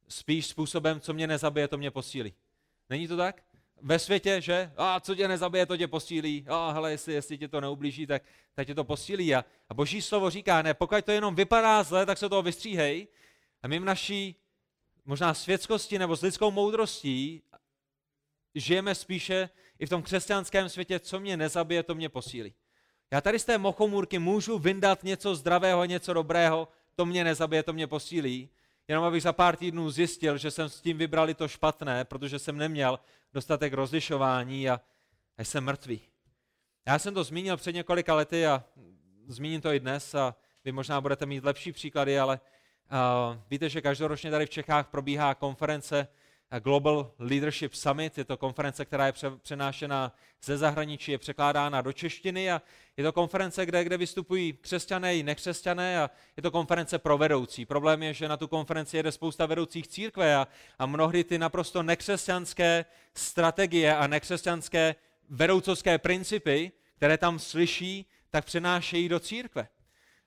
spíš způsobem, co mě nezabije, to mě posílí. Není to tak? Ve světě, že a co tě nezabije, to tě posílí. A hele, jestli, jestli tě to neublíží, tak, tak tě to posílí. A, a boží slovo říká, ne, pokud to jenom vypadá zle, tak se toho vystříhej. A my v naší možná světskosti nebo s lidskou moudrostí žijeme spíše i v tom křesťanském světě, co mě nezabije, to mě posílí. Já tady z té mochomůrky můžu vyndat něco zdravého, něco dobrého, to mě nezabije, to mě posílí, jenom abych za pár týdnů zjistil, že jsem s tím vybrali to špatné, protože jsem neměl dostatek rozlišování a, a jsem mrtvý. Já jsem to zmínil před několika lety a zmíním to i dnes a vy možná budete mít lepší příklady, ale uh, víte, že každoročně tady v Čechách probíhá konference Global Leadership Summit. Je to konference, která je přenášena ze zahraničí, je překládána do češtiny a je to konference, kde, kde vystupují křesťané i nekřesťané a je to konference pro vedoucí. Problém je, že na tu konferenci jede spousta vedoucích církve a, a mnohdy ty naprosto nekřesťanské strategie a nekřesťanské vedoucovské principy, které tam slyší, tak přenášejí do církve.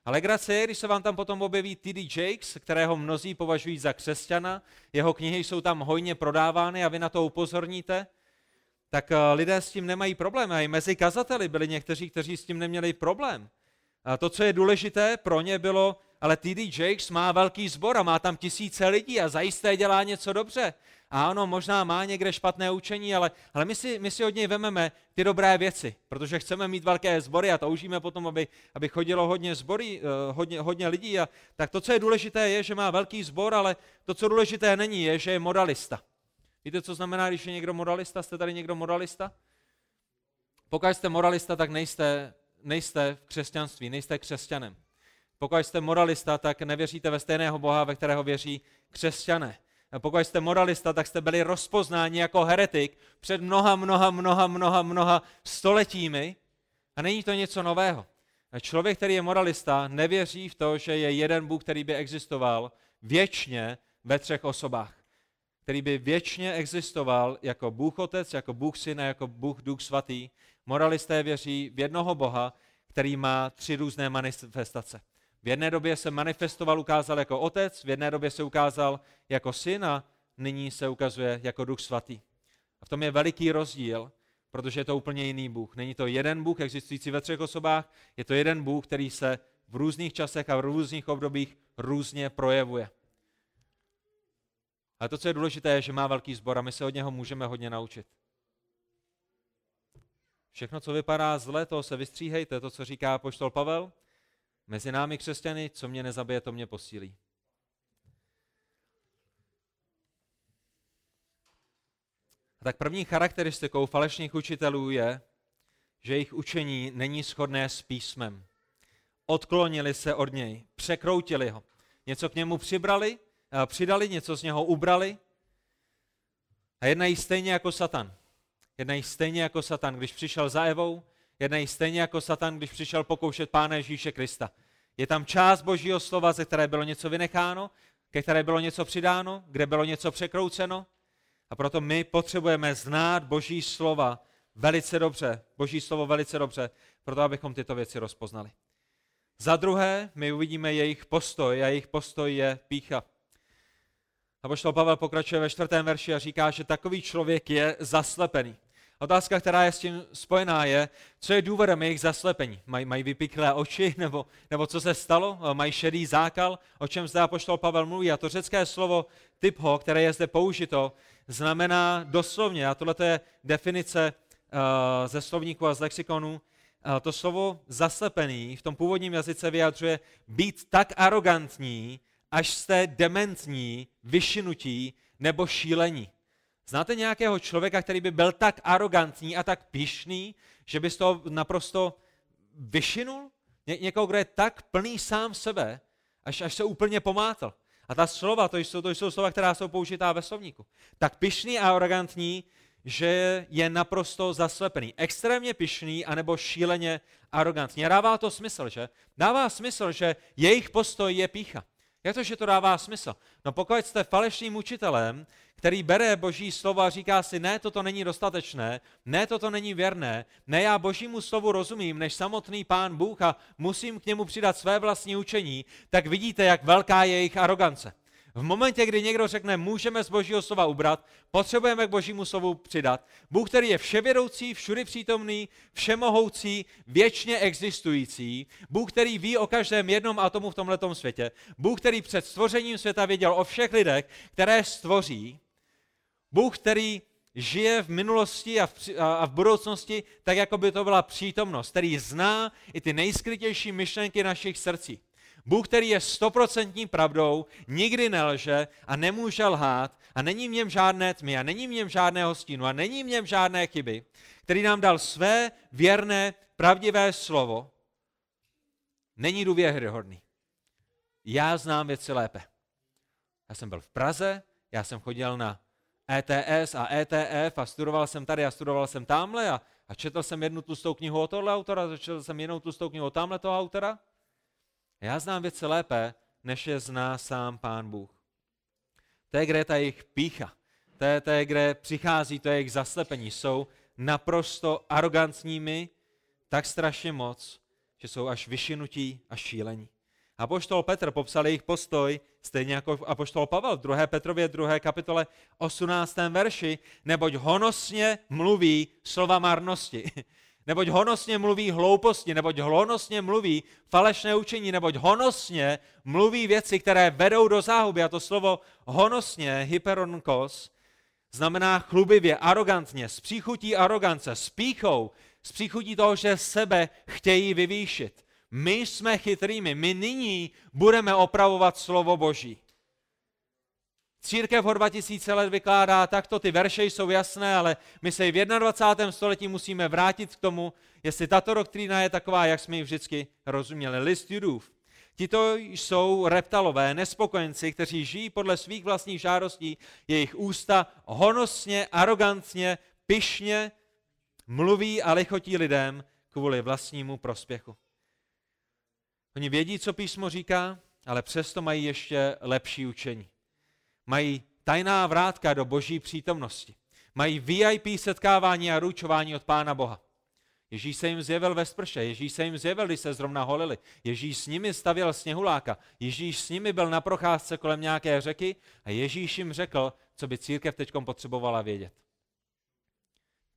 A legrace je, když se vám tam potom objeví T.D. Jakes, kterého mnozí považují za křesťana, jeho knihy jsou tam hojně prodávány a vy na to upozorníte, tak eh, lidé s tím nemají problém. A i mezi kazateli byli někteří, kteří s tím neměli problém. A to, co je důležité pro ně, bylo, ale T.D. Jakes má velký sbor a má tam tisíce lidí a zajisté dělá něco dobře. A ano, možná má někde špatné učení, ale, ale my, si, my si od něj vememe ty dobré věci, protože chceme mít velké sbory a toužíme potom, aby, aby chodilo hodně zbory, uh, hodně, hodně lidí. A, tak to, co je důležité, je, že má velký sbor, ale to, co důležité není, je, že je modalista. Víte, co znamená, když je někdo moralista? Jste tady někdo moralista? Pokud jste moralista, tak nejste, nejste v křesťanství, nejste křesťanem. Pokud jste moralista, tak nevěříte ve stejného Boha, ve kterého věří křesťané. Pokud jste moralista, tak jste byli rozpoznáni jako heretik před mnoha, mnoha, mnoha, mnoha, mnoha stoletími. A není to něco nového. Člověk, který je moralista, nevěří v to, že je jeden Bůh, který by existoval věčně ve třech osobách. Který by věčně existoval jako Bůh Otec, jako Bůh Syn a jako Bůh Duch Svatý. Moralisté věří v jednoho Boha, který má tři různé manifestace. V jedné době se manifestoval, ukázal jako otec, v jedné době se ukázal jako syn a nyní se ukazuje jako duch svatý. A v tom je veliký rozdíl, protože je to úplně jiný Bůh. Není to jeden Bůh existující ve třech osobách, je to jeden Bůh, který se v různých časech a v různých obdobích různě projevuje. Ale to, co je důležité, je, že má velký sbor a my se od něho můžeme hodně naučit. Všechno, co vypadá zle, toho se vystříhejte, to, co říká poštol Pavel. Mezi námi křesťany, co mě nezabije, to mě posílí. A tak první charakteristikou falešných učitelů je, že jejich učení není shodné s písmem. Odklonili se od něj, překroutili ho. Něco k němu přibrali, eh, přidali, něco z něho ubrali a jednají stejně jako Satan. Jednají stejně jako Satan, když přišel za Evou, jednají stejně jako Satan, když přišel pokoušet Pána Ježíše Krista. Je tam část Božího slova, ze které bylo něco vynecháno, ke které bylo něco přidáno, kde bylo něco překrouceno. A proto my potřebujeme znát Boží slova velice dobře, Boží slovo velice dobře, proto abychom tyto věci rozpoznali. Za druhé, my uvidíme jejich postoj a jejich postoj je pícha. A poštol Pavel pokračuje ve čtvrtém verši a říká, že takový člověk je zaslepený. Otázka, která je s tím spojená, je, co je důvodem jejich zaslepení. Maj, mají vypiklé oči, nebo, nebo co se stalo? Mají šedý zákal, o čem zde poštol Pavel mluví. A to řecké slovo typho, které je zde použito, znamená doslovně, a tohle je definice uh, ze slovníku a z lexikonu, uh, to slovo zaslepený v tom původním jazyce vyjadřuje být tak arrogantní, až jste dementní, vyšinutí nebo šílení. Znáte nějakého člověka, který by byl tak arrogantní a tak pišný, že by z toho naprosto vyšinul? Ně- někoho, kdo je tak plný sám sebe, až, až se úplně pomátl. A ta slova, to jsou, to jsou slova, která jsou použitá ve slovníku. Tak pišný a arrogantní, že je naprosto zaslepený. Extrémně pišný anebo šíleně arrogantní. Dává to smysl, že? Dává smysl, že jejich postoj je pícha. Jak to, že to dává smysl? No pokud jste falešným učitelem, který bere boží slovo a říká si, ne, toto není dostatečné, ne, toto není věrné, ne, já božímu slovu rozumím, než samotný pán Bůh a musím k němu přidat své vlastní učení, tak vidíte, jak velká je jejich arogance. V momentě, kdy někdo řekne, můžeme z božího slova ubrat, potřebujeme k božímu slovu přidat. Bůh, který je vševědoucí, všudy přítomný, všemohoucí, věčně existující. Bůh, který ví o každém jednom atomu v tomto světě. Bůh, který před stvořením světa věděl o všech lidech, které stvoří. Bůh, který žije v minulosti a v, a v budoucnosti tak, jako by to byla přítomnost, který zná i ty nejskrytější myšlenky našich srdcí. Bůh, který je stoprocentní pravdou, nikdy nelže a nemůže lhát a není v něm žádné tmy a není v něm žádného stínu a není v něm žádné chyby, který nám dal své věrné, pravdivé slovo, není důvěryhodný. Já znám věci lépe. Já jsem byl v Praze, já jsem chodil na ETS a ETF a studoval jsem tady a studoval jsem tamhle a, a četl jsem jednu tlustou knihu od tohle autora, četl jsem jinou tlustou knihu od tamhle toho autora. Já znám věci lépe, než je zná sám Pán Bůh. To je, kde je ta jejich pícha. To je, to je, kde přichází to jejich zaslepení. Jsou naprosto arrogantními, tak strašně moc, že jsou až vyšinutí a šílení. Apoštol Petr popsal jejich postoj, stejně jako apoštol Pavel v 2. Petrově 2. kapitole 18. verši, neboť honosně mluví slova marnosti. Neboť honosně mluví hlouposti, neboť honosně mluví falešné učení, neboť honosně mluví věci, které vedou do záhuby. A to slovo honosně, hyperonkos, znamená chlubivě, arrogantně, s příchutí arogance, s píchou, s příchutí toho, že sebe chtějí vyvýšit. My jsme chytrými, my nyní budeme opravovat slovo Boží. Církev ho 2000 let vykládá takto, ty verše jsou jasné, ale my se i v 21. století musíme vrátit k tomu, jestli tato doktrína je taková, jak jsme ji vždycky rozuměli. List judův. Tito jsou reptalové, nespokojenci, kteří žijí podle svých vlastních žádostí, jejich ústa honosně, arrogantně, pyšně mluví a lichotí lidem kvůli vlastnímu prospěchu. Oni vědí, co písmo říká, ale přesto mají ještě lepší učení. Mají tajná vrátka do boží přítomnosti. Mají VIP setkávání a ručování od Pána Boha. Ježíš se jim zjevil ve sprše, Ježíš se jim zjevil, když se zrovna holili. Ježíš s nimi stavěl sněhuláka, Ježíš s nimi byl na procházce kolem nějaké řeky a Ježíš jim řekl, co by církev teď potřebovala vědět.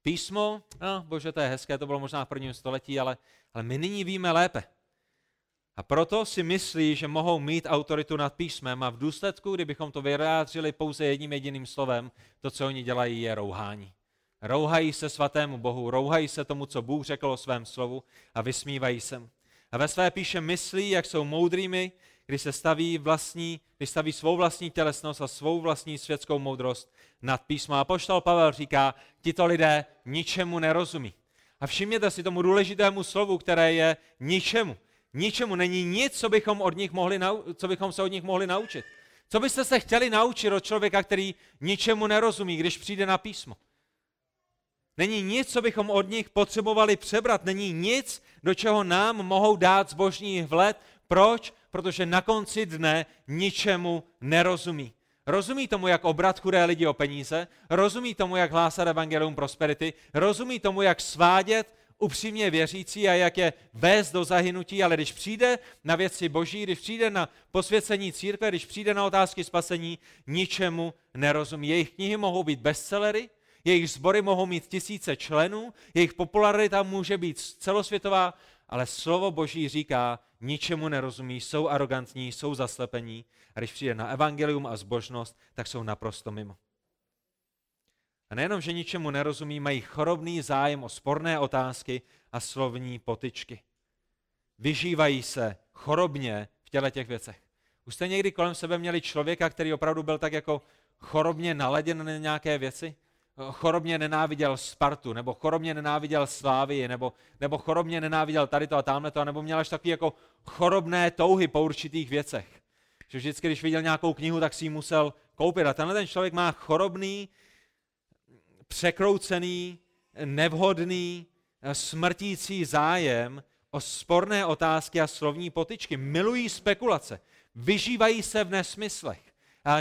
Písmo, no bože, to je hezké, to bylo možná v prvním století, ale, ale my nyní víme lépe. A proto si myslí, že mohou mít autoritu nad písmem a v důsledku, kdybychom to vyjádřili pouze jedním jediným slovem, to, co oni dělají, je rouhání. Rouhají se svatému Bohu, rouhají se tomu, co Bůh řekl o svém slovu a vysmívají se. A ve své píše myslí, jak jsou moudrými, když se staví vlastní, když staví svou vlastní tělesnost a svou vlastní světskou moudrost nad písmo. A poštol Pavel říká, tito lidé ničemu nerozumí. A všimněte si tomu důležitému slovu, které je ničemu. Ničemu není nic, co bychom, od nich mohli, co bychom se od nich mohli naučit. Co byste se chtěli naučit od člověka, který ničemu nerozumí, když přijde na písmo? Není nic, co bychom od nich potřebovali přebrat. Není nic, do čeho nám mohou dát zbožní vhled. Proč? Protože na konci dne ničemu nerozumí. Rozumí tomu, jak obrat chudé lidi o peníze, rozumí tomu, jak hlásat evangelium prosperity, rozumí tomu, jak svádět upřímně věřící a jak je vést do zahynutí, ale když přijde na věci boží, když přijde na posvěcení církve, když přijde na otázky spasení, ničemu nerozumí. Jejich knihy mohou být bestsellery, jejich sbory mohou mít tisíce členů, jejich popularita může být celosvětová, ale slovo Boží říká, ničemu nerozumí, jsou arrogantní, jsou zaslepení a když přijde na evangelium a zbožnost, tak jsou naprosto mimo. A nejenom, že ničemu nerozumí, mají chorobný zájem o sporné otázky a slovní potyčky. Vyžívají se chorobně v těle těch věcech. Už jste někdy kolem sebe měli člověka, který opravdu byl tak jako chorobně naladěn na nějaké věci? chorobně nenáviděl Spartu, nebo chorobně nenáviděl Slávii, nebo, nebo chorobně nenáviděl tady to a tamhle to, nebo měl až takový jako chorobné touhy po určitých věcech. Že vždycky, když viděl nějakou knihu, tak si ji musel koupit. A tenhle ten člověk má chorobný, překroucený, nevhodný, smrtící zájem o sporné otázky a slovní potyčky. Milují spekulace, vyžívají se v nesmyslech.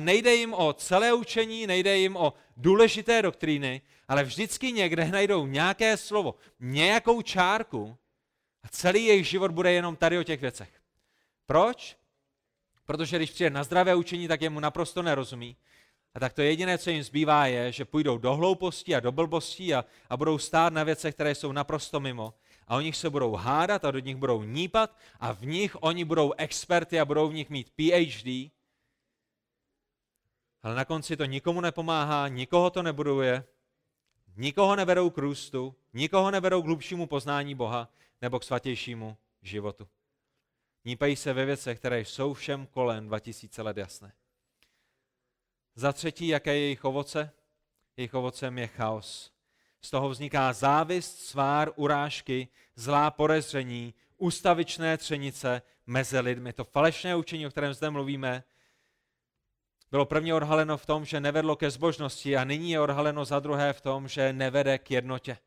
Nejde jim o celé učení, nejde jim o důležité doktríny, ale vždycky někde najdou nějaké slovo, nějakou čárku a celý jejich život bude jenom tady o těch věcech. Proč? Protože když přijde na zdravé učení, tak jemu naprosto nerozumí. A tak to jediné, co jim zbývá, je, že půjdou do hloupostí a do blbostí a, a budou stát na věcech, které jsou naprosto mimo. A o nich se budou hádat a do nich budou nípat a v nich oni budou experty a budou v nich mít PhD ale na konci to nikomu nepomáhá, nikoho to nebuduje, nikoho nevedou k růstu, nikoho nevedou k hlubšímu poznání Boha nebo k svatějšímu životu. Nípají se ve věcech, které jsou všem kolem 2000 let jasné. Za třetí, jaké je jejich ovoce? Jejich ovocem je chaos. Z toho vzniká závist, svár, urážky, zlá porezření, ústavičné třenice mezi lidmi. To falešné učení, o kterém zde mluvíme, bylo prvně odhaleno v tom, že nevedlo ke zbožnosti a nyní je odhaleno za druhé v tom, že nevede k jednotě.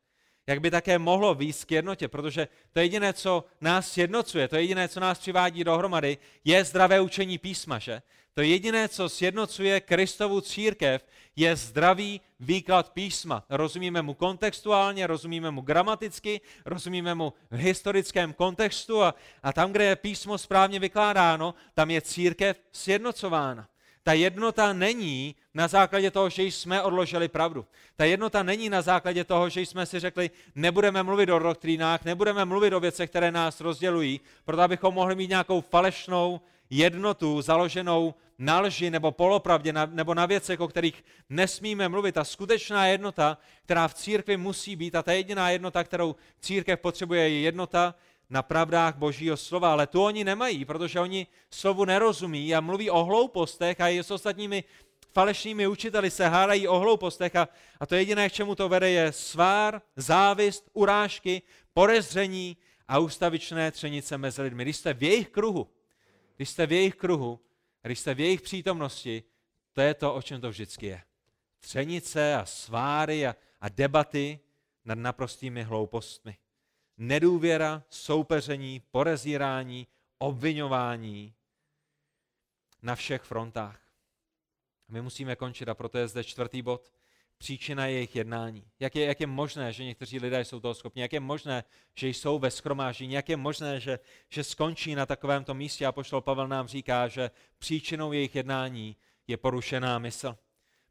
Jak by také mohlo výjít k jednotě, protože to jediné, co nás sjednocuje, to jediné, co nás přivádí dohromady, je zdravé učení písma, že? To jediné, co sjednocuje Kristovu církev, je zdravý výklad písma. Rozumíme mu kontextuálně, rozumíme mu gramaticky, rozumíme mu v historickém kontextu a, a tam, kde je písmo správně vykládáno, tam je církev sjednocována. Ta jednota není na základě toho, že jsme odložili pravdu. Ta jednota není na základě toho, že jsme si řekli, nebudeme mluvit o doktrínách, nebudeme mluvit o věcech, které nás rozdělují, proto abychom mohli mít nějakou falešnou jednotu založenou na lži nebo polopravdě nebo na věcech, o kterých nesmíme mluvit. Ta skutečná jednota, která v církvi musí být, a ta jediná jednota, kterou církev potřebuje, je jednota, na pravdách Božího slova, ale tu oni nemají, protože oni slovu nerozumí a mluví o hloupostech a i s ostatními falešnými učiteli se hádají o hloupostech a, a to jediné, k čemu to vede, je svár, závist, urážky, porezření a ústavičné třenice mezi lidmi. Když jste v jejich kruhu, když jste v jejich kruhu, když jste v jejich přítomnosti, to je to, o čem to vždycky je. Třenice a sváry a, a debaty nad naprostými hloupostmi nedůvěra, soupeření, porezírání, obvinování na všech frontách. My musíme končit a proto je zde čtvrtý bod. Příčina jejich jednání. Jak je, jak je možné, že někteří lidé jsou toho schopni? Jak je možné, že jsou ve schromáždění? Jak je možné, že, že skončí na takovémto místě? A poštol Pavel nám říká, že příčinou jejich jednání je porušená mysl.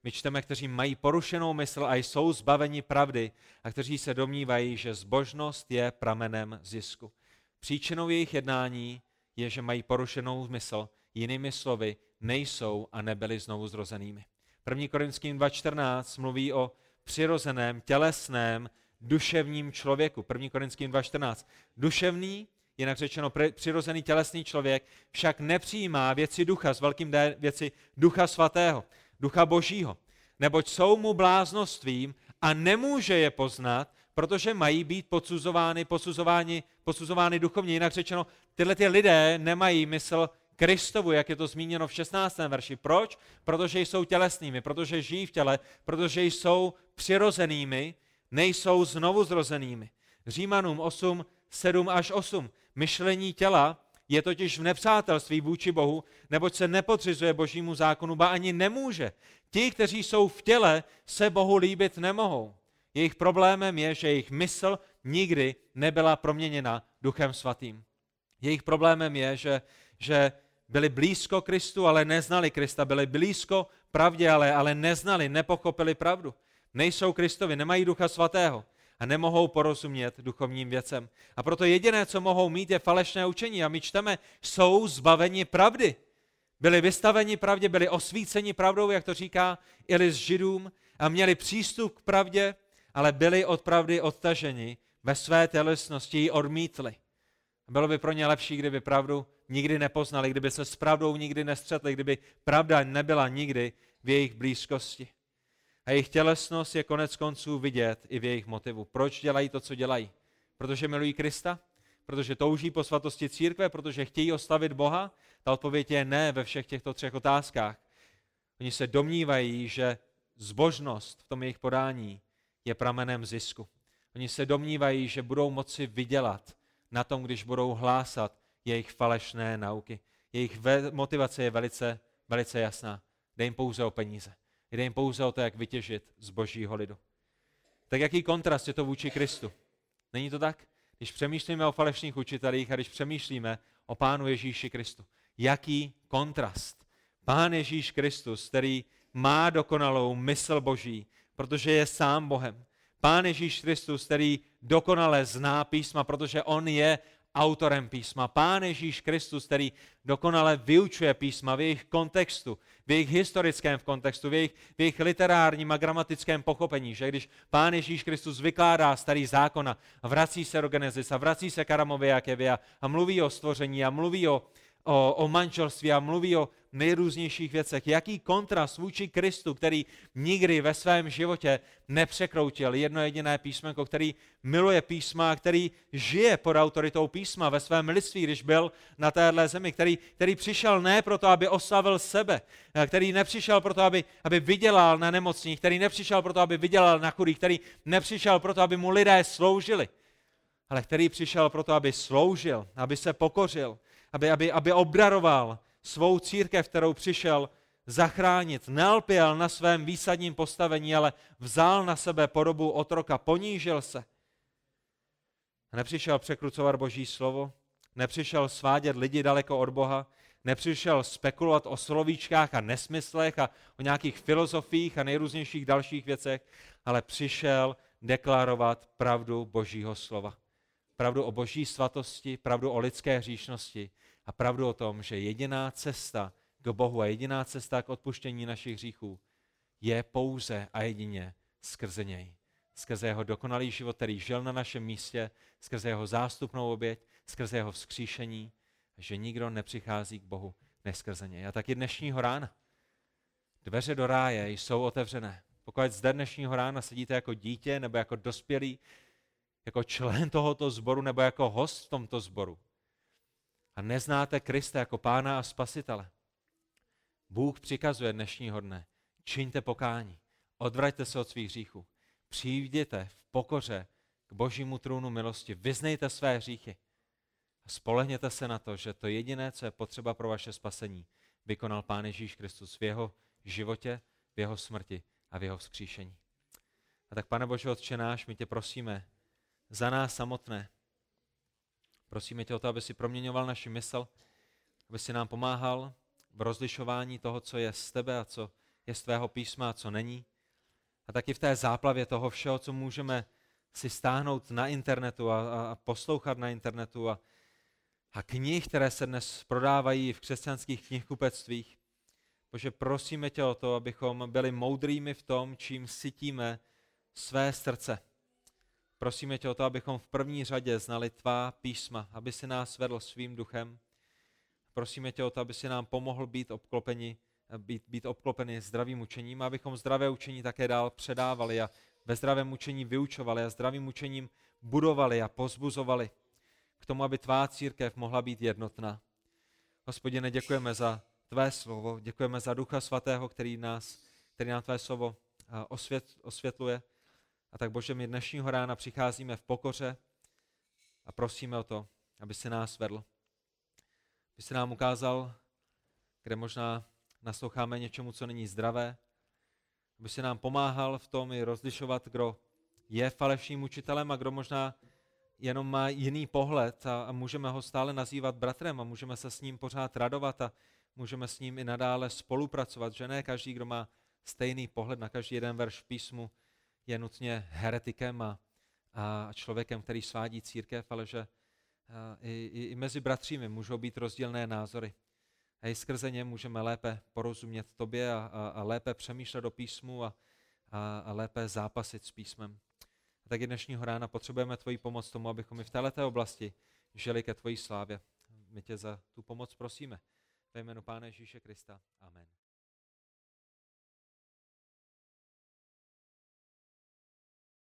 My čteme, kteří mají porušenou mysl a jsou zbaveni pravdy a kteří se domnívají, že zbožnost je pramenem zisku. Příčinou jejich jednání je, že mají porušenou mysl, jinými slovy, nejsou a nebyli znovu zrozenými. 1. Korinským 2.14 mluví o přirozeném, tělesném, duševním člověku. 1. Korinským 2.14. Duševný, jinak řečeno přirozený tělesný člověk, však nepřijímá věci ducha, s velkým D, věci ducha svatého, ducha božího, neboť jsou mu bláznostvím a nemůže je poznat, protože mají být posuzovány, posuzovány, posuzovány duchovně. Jinak řečeno, tyhle ty lidé nemají mysl Kristovu, jak je to zmíněno v 16. verši. Proč? Protože jsou tělesnými, protože žijí v těle, protože jsou přirozenými, nejsou znovu zrozenými. Římanům 8, 7 až 8. Myšlení těla je totiž v nepřátelství vůči Bohu, neboť se nepodřizuje božímu zákonu, ba ani nemůže. Ti, kteří jsou v těle, se Bohu líbit nemohou. Jejich problémem je, že jejich mysl nikdy nebyla proměněna Duchem Svatým. Jejich problémem je, že, že byli blízko Kristu, ale neznali Krista. Byli blízko pravdě, ale, ale neznali, nepochopili pravdu. Nejsou Kristovi, nemají Ducha Svatého a nemohou porozumět duchovním věcem. A proto jediné, co mohou mít, je falešné učení. A my čteme, jsou zbaveni pravdy. Byli vystaveni pravdě, byli osvíceni pravdou, jak to říká Ilis Židům, a měli přístup k pravdě, ale byli od pravdy odtaženi, ve své tělesnosti ji odmítli. Bylo by pro ně lepší, kdyby pravdu nikdy nepoznali, kdyby se s pravdou nikdy nestřetli, kdyby pravda nebyla nikdy v jejich blízkosti. A jejich tělesnost je konec konců vidět i v jejich motivu. Proč dělají to, co dělají? Protože milují Krista? Protože touží po svatosti církve? Protože chtějí oslavit Boha? Ta odpověď je ne ve všech těchto třech otázkách. Oni se domnívají, že zbožnost v tom jejich podání je pramenem zisku. Oni se domnívají, že budou moci vydělat na tom, když budou hlásat jejich falešné nauky. Jejich motivace je velice, velice jasná. Jde jim pouze o peníze. Jde jim pouze o to, jak vytěžit z božího lidu. Tak jaký kontrast je to vůči Kristu? Není to tak? Když přemýšlíme o falešných učitelích a když přemýšlíme o Pánu Ježíši Kristu. Jaký kontrast? Pán Ježíš Kristus, který má dokonalou mysl Boží, protože je sám Bohem. Pán Ježíš Kristus, který dokonale zná písma, protože on je autorem písma. Pán Ježíš Kristus, který dokonale vyučuje písma v jejich kontextu, v jejich historickém kontextu, v jejich, v jejich literárním a gramatickém pochopení, že když Pán Ježíš Kristus vykládá starý zákon a vrací se do Genesis a vrací se Karamově a Kevia a mluví o stvoření a mluví o, o, o manželství a mluví o nejrůznějších věcech. Jaký kontrast vůči Kristu, který nikdy ve svém životě nepřekroutil jedno jediné písmenko, který miluje písma, který žije pod autoritou písma ve svém lidství, když byl na téhle zemi, který, který přišel ne proto, aby oslavil sebe, který nepřišel proto, aby, aby vydělal na nemocných, který nepřišel proto, aby vydělal na chudých, který nepřišel proto, aby mu lidé sloužili, ale který přišel proto, aby sloužil, aby se pokořil, aby, aby, aby obdaroval svou církev, kterou přišel zachránit. Nelpěl na svém výsadním postavení, ale vzal na sebe podobu otroka, ponížil se. Nepřišel překrucovat Boží slovo, nepřišel svádět lidi daleko od Boha, nepřišel spekulovat o slovíčkách a nesmyslech a o nějakých filozofiích a nejrůznějších dalších věcech, ale přišel deklarovat pravdu Božího slova. Pravdu o boží svatosti, pravdu o lidské hříšnosti a pravdu o tom, že jediná cesta k Bohu a jediná cesta k odpuštění našich hříchů je pouze a jedině skrze něj. Skrze jeho dokonalý život, který žil na našem místě, skrze jeho zástupnou oběť, skrze jeho vzkříšení, že nikdo nepřichází k Bohu než skrze něj. A taky dnešního rána. Dveře do ráje jsou otevřené. Pokud zde dnešního rána sedíte jako dítě nebo jako dospělý, jako člen tohoto sboru nebo jako host v tomto sboru, a neznáte Krista jako pána a spasitele, Bůh přikazuje dnešního dne, čiňte pokání, odvraťte se od svých hříchů, přijděte v pokoře k božímu trůnu milosti, vyznejte své hříchy a spolehněte se na to, že to jediné, co je potřeba pro vaše spasení, vykonal Pán Ježíš Kristus v jeho životě, v jeho smrti a v jeho vzkříšení. A tak, pane Bože, Otče náš, my tě prosíme za nás samotné. Prosíme tě o to, aby si proměňoval naši mysl, aby si nám pomáhal v rozlišování toho, co je z tebe a co je z tvého písma a co není. A taky v té záplavě toho všeho, co můžeme si stáhnout na internetu a, a poslouchat na internetu a, a knih, které se dnes prodávají v křesťanských knihkupectvích. Bože, prosíme tě o to, abychom byli moudrými v tom, čím sytíme své srdce. Prosíme tě o to, abychom v první řadě znali tvá písma, aby si nás vedl svým duchem. Prosíme tě o to, aby si nám pomohl být obklopeni, být, být obklopeni zdravým učením, abychom zdravé učení také dál předávali a ve zdravém učení vyučovali a zdravým učením budovali a pozbuzovali k tomu, aby tvá církev mohla být jednotná. Hospodine, děkujeme za tvé slovo, děkujeme za Ducha Svatého, který, nás, který nám tvé slovo osvět, osvětluje. A tak Bože, my dnešního rána přicházíme v pokoře a prosíme o to, aby se nás vedl. Aby se nám ukázal, kde možná nasloucháme něčemu, co není zdravé, aby se nám pomáhal v tom i rozlišovat, kdo je falešným učitelem a kdo možná jenom má jiný pohled a, a můžeme ho stále nazývat bratrem a můžeme se s ním pořád radovat a můžeme s ním i nadále spolupracovat, že ne každý, kdo má stejný pohled na každý jeden verš písmu, je nutně heretikem a, a člověkem, který svádí církev, ale že i, i, i mezi bratřími můžou být rozdílné názory. A i skrze ně můžeme lépe porozumět tobě a, a, a lépe přemýšlet o písmu a, a, a lépe zápasit s písmem. A tak i dnešního rána potřebujeme tvoji pomoc tomu, abychom i v této oblasti žili ke tvojí slávě. My tě za tu pomoc prosíme. Ve jménu Pána Ježíše Krista. Amen.